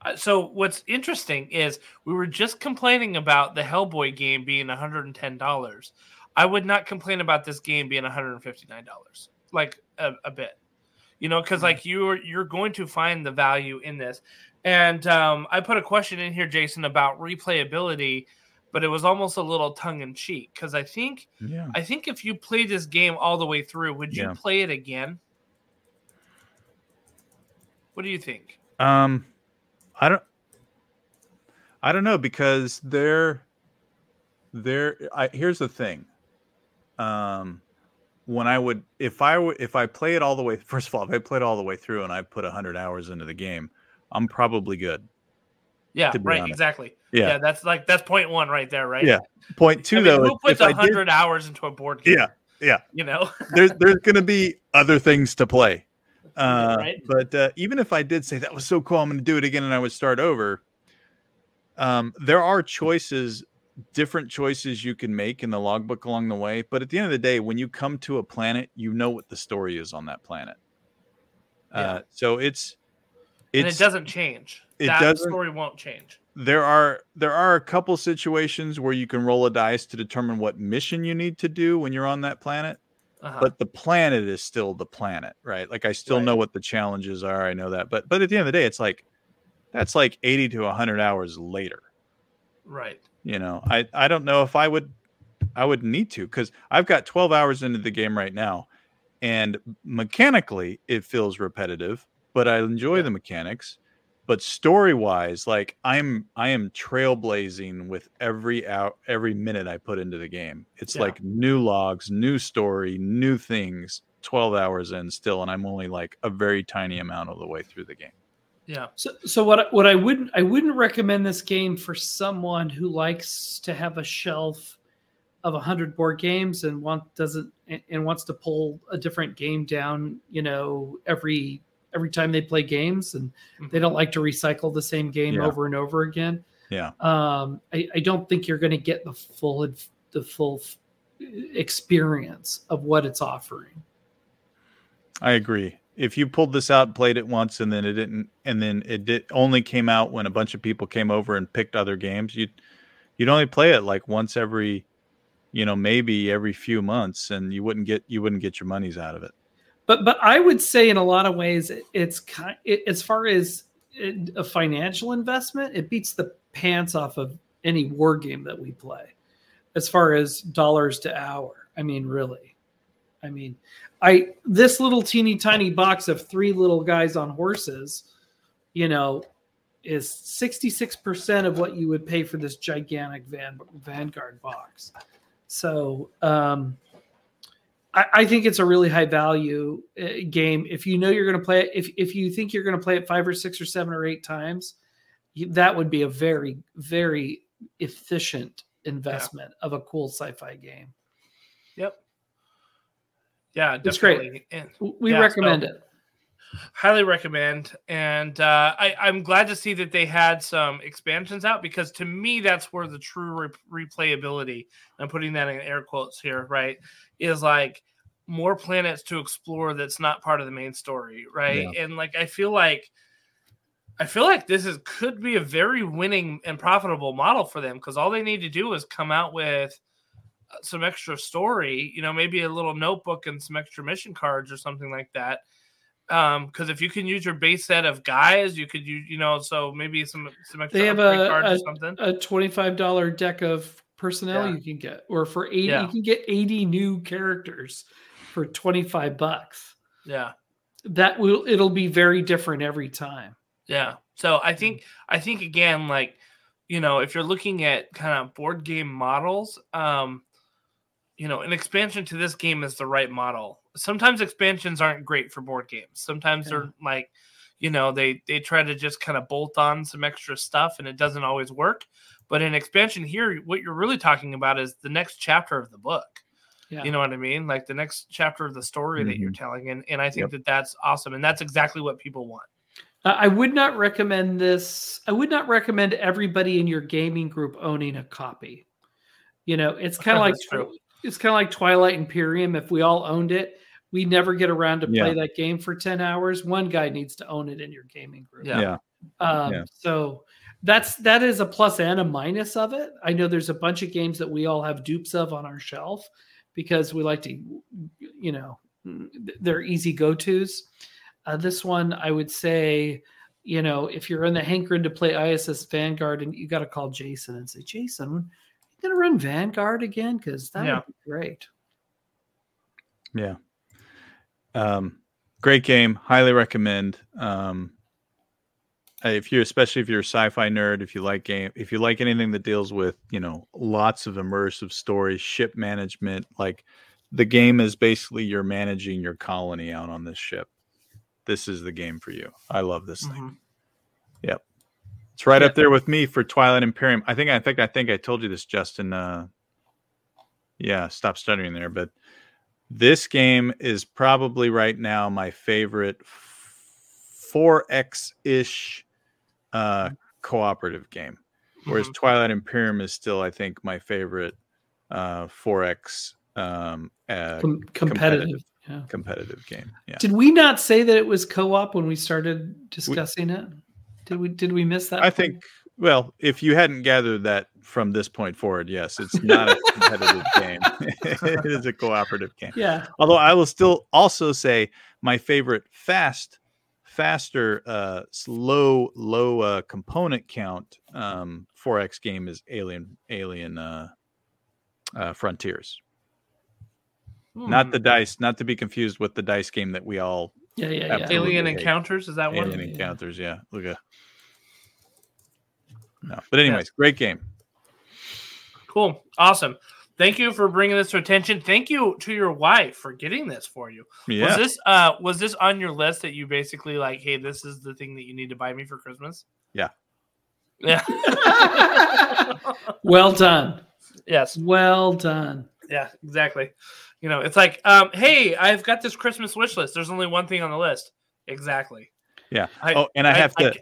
Uh, So what's interesting is we were just complaining about the Hellboy game being one hundred and ten dollars. I would not complain about this game being one hundred and fifty nine dollars, like a, a bit, you know, because like you're you're going to find the value in this. And um, I put a question in here, Jason, about replayability, but it was almost a little tongue in cheek because I think Yeah. I think if you play this game all the way through, would you Yeah. play it again? What do you think? Um, I don't. I don't know because they're they're I, here's the thing. Um when I would if I would if I play it all the way first of all, if I played all the way through and I put 100 hours into the game, I'm probably good. Yeah, right, honest. exactly. Yeah. Yeah. that's like that's point one right there, right? Yeah. Point 2 I mean, though, who puts if I did, hundred hours into a board game? Yeah, yeah. You know? there's there's going to be other things to play. Uh, right? But uh, even if I did say that was so cool, I'm going to do it again, and I would start over. Um, there are choices, different choices you can make in the logbook along the way. But at the end of the day, when you come to a planet, you know what the story is on that planet. Yeah. Uh, so it's and it doesn't change. it that doesn't- story won't change. there are there are a couple situations where you can roll a dice to determine what mission you need to do when you're on that planet Uh-huh. but the planet is still the planet right like i still Right. know what the challenges are i know that but but at the end of the day it's like that's like 80 to 100 hours later right. You know i i don't know if i would i would need to because i've got 12 hours into the game right now and mechanically it feels repetitive but i enjoy Yeah. the mechanics but story wise like i'm i am trailblazing with every out every minute i put into the game it's Yeah. like new logs new story new things 12 hours in still and i'm only like a very tiny amount of the way through the game Yeah. So, so what? I- What I wouldn't I wouldn't recommend this game for someone who likes to have a shelf of hundred board games and want doesn't and- and wants to pull a different game down. You know, every every time they play games, and they don't like to recycle the same game Yeah. over and over again. Yeah. Um, I, I don't think you're going to get the full the full experience of what it's offering. I agree. If you pulled this out, played it once, and then it didn't, and then it did only came out when a bunch of people came over and picked other games, you'd you'd only play it like once every, you know, maybe every few months, and you wouldn't get you wouldn't get your monies out of it. but but I would say in a lot of ways it's kind it, as far as a financial investment, it beats the pants off of any war game that we play. As far as dollars to hour, I mean, really, I mean, I this little teeny tiny box of three little guys on horses, you know, is sixty six percent of what you would pay for this gigantic van Vanguard box. So. um I, I think it's a really high value uh, game. If you know you're going to play it, if if you think you're going to play it five or six or seven or eight times, that would be a very very efficient investment of a cool sci-fi game. Yep. Yeah, It's great. And We Yeah, recommend so- it. highly recommend. And uh, I, I'm glad to see that they had some expansions out because to me, that's where the true re- replayability, I'm putting that in air quotes here, right, is like more planets to explore that's not part of the main story, right? And like, I feel like. I feel like this is could be a very winning and profitable model for them because all they need to do is come out with some extra story, you know, maybe a little notebook and some extra mission cards or something like that. Um, because if you can use your base set of guys, you could use, you know, so maybe some some extra They have a- cards a- or something. A twenty-five dollar deck of personnel Yeah. you can get, or for eighty, Yeah. you can get eighty new characters for twenty-five bucks. Yeah, That will it'll be very different every time. yeah. So. I think I think again, like, you know, if you're looking at kind of board game models, um, you know, an expansion to this game is the right model. Sometimes expansions aren't great for board games. Sometimes they're like, you know, they they try to just kind of bolt on some extra stuff and it doesn't always work. But in expansion here, what you're really talking about is the next chapter of the book. Yeah. You know what I mean? Like the next chapter of the story that you're telling, and and I think Yep. that that's awesome, and that's exactly what people want. Uh, I would not recommend this. I would not recommend everybody in your gaming group owning a copy. You know, it's kind of like true. It's kind of like Twilight Imperium. If we all owned it, we never get around to play Yeah. that game for ten hours. One guy needs to own it in your gaming group. Yeah. Yeah. Um, Yeah. So that's that is a plus and a minus of it. I know there's a bunch of games that we all have dupes of on our shelf because we like to, you know, they're easy go tos. Uh, this one, I would say, you know, if you're in the hankering to play ISS Vanguard, and you got to call Jason and say, Jason, you gonna run Vanguard again? Because that Yeah. would be great. Yeah. Um, great game. Highly recommend. Um, uh, if you're especially if you're a sci-fi nerd, if you like game, if you like anything that deals with you know lots of immersive stories, ship management, like the game is basically you're managing your colony out on this ship. This is the game for you. I love this thing. It's right Yeah. up there with me for Twilight Imperium. I think I think I think I told you this, Justin. Uh, yeah, stop stuttering there. But this game is probably right now my favorite four X ish uh, cooperative game. Whereas Mhm. Twilight Imperium is still, I think, my favorite uh, four X um, uh, Com- competitive. competitive. Yeah. competitive game. Yeah. Did we not say that it was co-op when we started discussing it? Did we? Did we miss that? I point? think, well, if you hadn't gathered that from this point forward, yes, it's not a competitive game. it is a cooperative game. Yeah. Although I will still also say my favorite fast, faster, uh, slow, low uh, component count um, 4X game is Alien, Alien uh, uh, Frontiers. Not Hmm. the dice, not to be confused with the dice game that we all Yeah. Yeah. Yeah. Absolutely. Alien hate. Encounters is that one? Alien Yeah. Encounters. Yeah, look at. No, but anyways, great game. Cool. Awesome. Thank you for bringing this to attention. Thank you to your wife for getting this for you. Yeah. Was this uh was this on your list that you basically like, hey, this is the thing that you need to buy me for Christmas? Yeah. Yeah. Well done. yes. Well done. Yeah, exactly. You know, it's like, um, hey, I've got this Christmas wish list. There's only one thing on the list. Exactly. yeah. I, oh, and I, have to. I-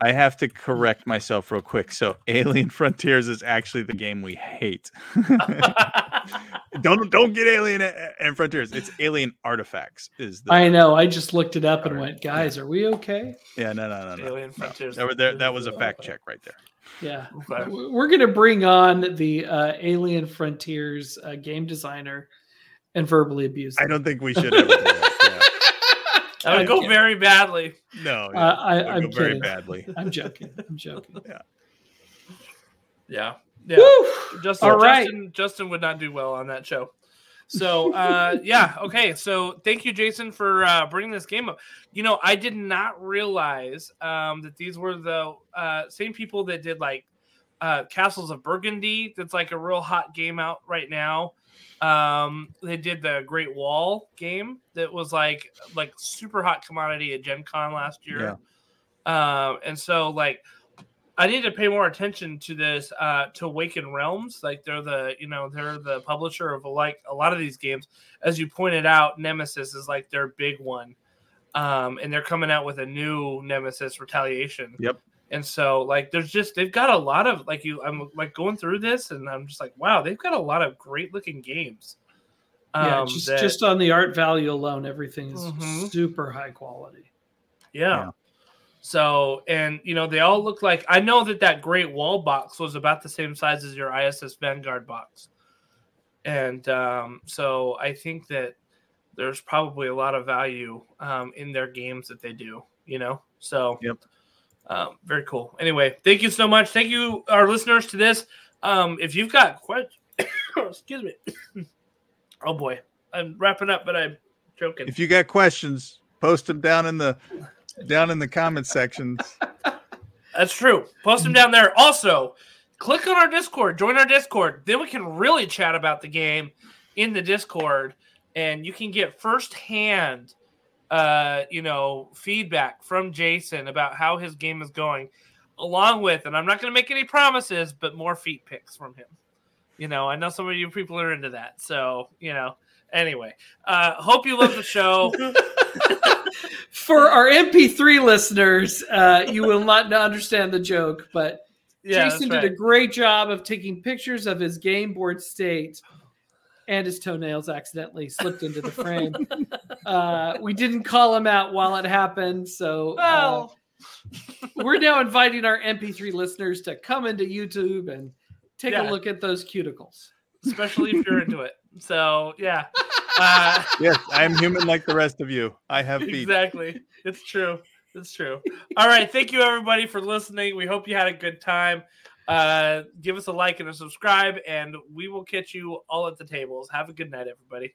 I have to correct myself real quick. So, Alien Frontiers is actually the game we hate. don't don't get Alien and Frontiers. It's Alien Artifacts. Is the I know. I just looked it up and went, guys, are we okay? yeah no no no no. Alien no. Frontiers. That, were there, that was a fact check right there. Yeah. Okay. We're going to bring on the uh, Alien Frontiers uh, game designer and verbally abuse. I don't think we should ever do that. That would I'm go kidding. very badly. Yeah. No, Uh, I, I'm go very badly. I'm joking. I'm joking. Yeah. Yeah. Woo! Justin, All right. Justin, Justin would not do well on that show. So uh, yeah, okay. So thank you, Jason, for uh, bringing this game up. You know, I did not realize um, that these were the uh, same people that did like uh, Castles of Burgundy. That's like a real hot game out right now. Um, they did the Great Wall game that was like like super hot commodity at Gen Con last year. Um, and so like I need to pay more attention to this uh to Awaken Realms. Like they're the you know they're the publisher of like a lot of these games. As you pointed out, Nemesis is like their big one. Um, and they're coming out with a new Nemesis Retaliation. Yep. And so like there's just they've got a lot of like you I'm like going through this and I'm just like wow they've got a lot of great looking games. yeah, Um, just that- just on the art value alone, everything is Mhm. super high quality. Yeah. Yeah. So, and you know, they all look like I know that that Great Wall box was about the same size as your ISS Vanguard box, and um, so I think that there's probably a lot of value um, in their games that they do. You know, so Yep. um, very cool. Anyway, thank you so much. Thank you, our listeners, to this. Um, if you've got questions, excuse me. oh boy, I'm wrapping up, but I'm joking. If you got questions, post them down in the down in the comment sections. That's true. Post them down there. Also, click on our Discord, join our Discord. Then we can really chat about the game in the Discord, and you can get firsthand, uh, you know, feedback from Jason about how his game is going, along with, and I'm not going to make any promises, but more feet picks from him. You know, I know some of you people are into that, so you know. Anyway, uh, hope you love the show. For our MP3 listeners, uh, you will not understand the joke, but Yeah, Jason that's did a great job of taking pictures of his game board state, and his toenails accidentally slipped into the frame. uh, we didn't call him out while it happened, so uh, Well, we're now inviting our MP3 listeners to come into YouTube and take Yeah. a look at those cuticles. especially if you're into it. So yeah. Uh, Yes, I am human like the rest of you. I have feet. exactly. It's true. It's true. All right. Thank you everybody for listening. We hope you had a good time. Uh, give us a like and a subscribe, and we will catch you all at the tables. Have a good night, everybody.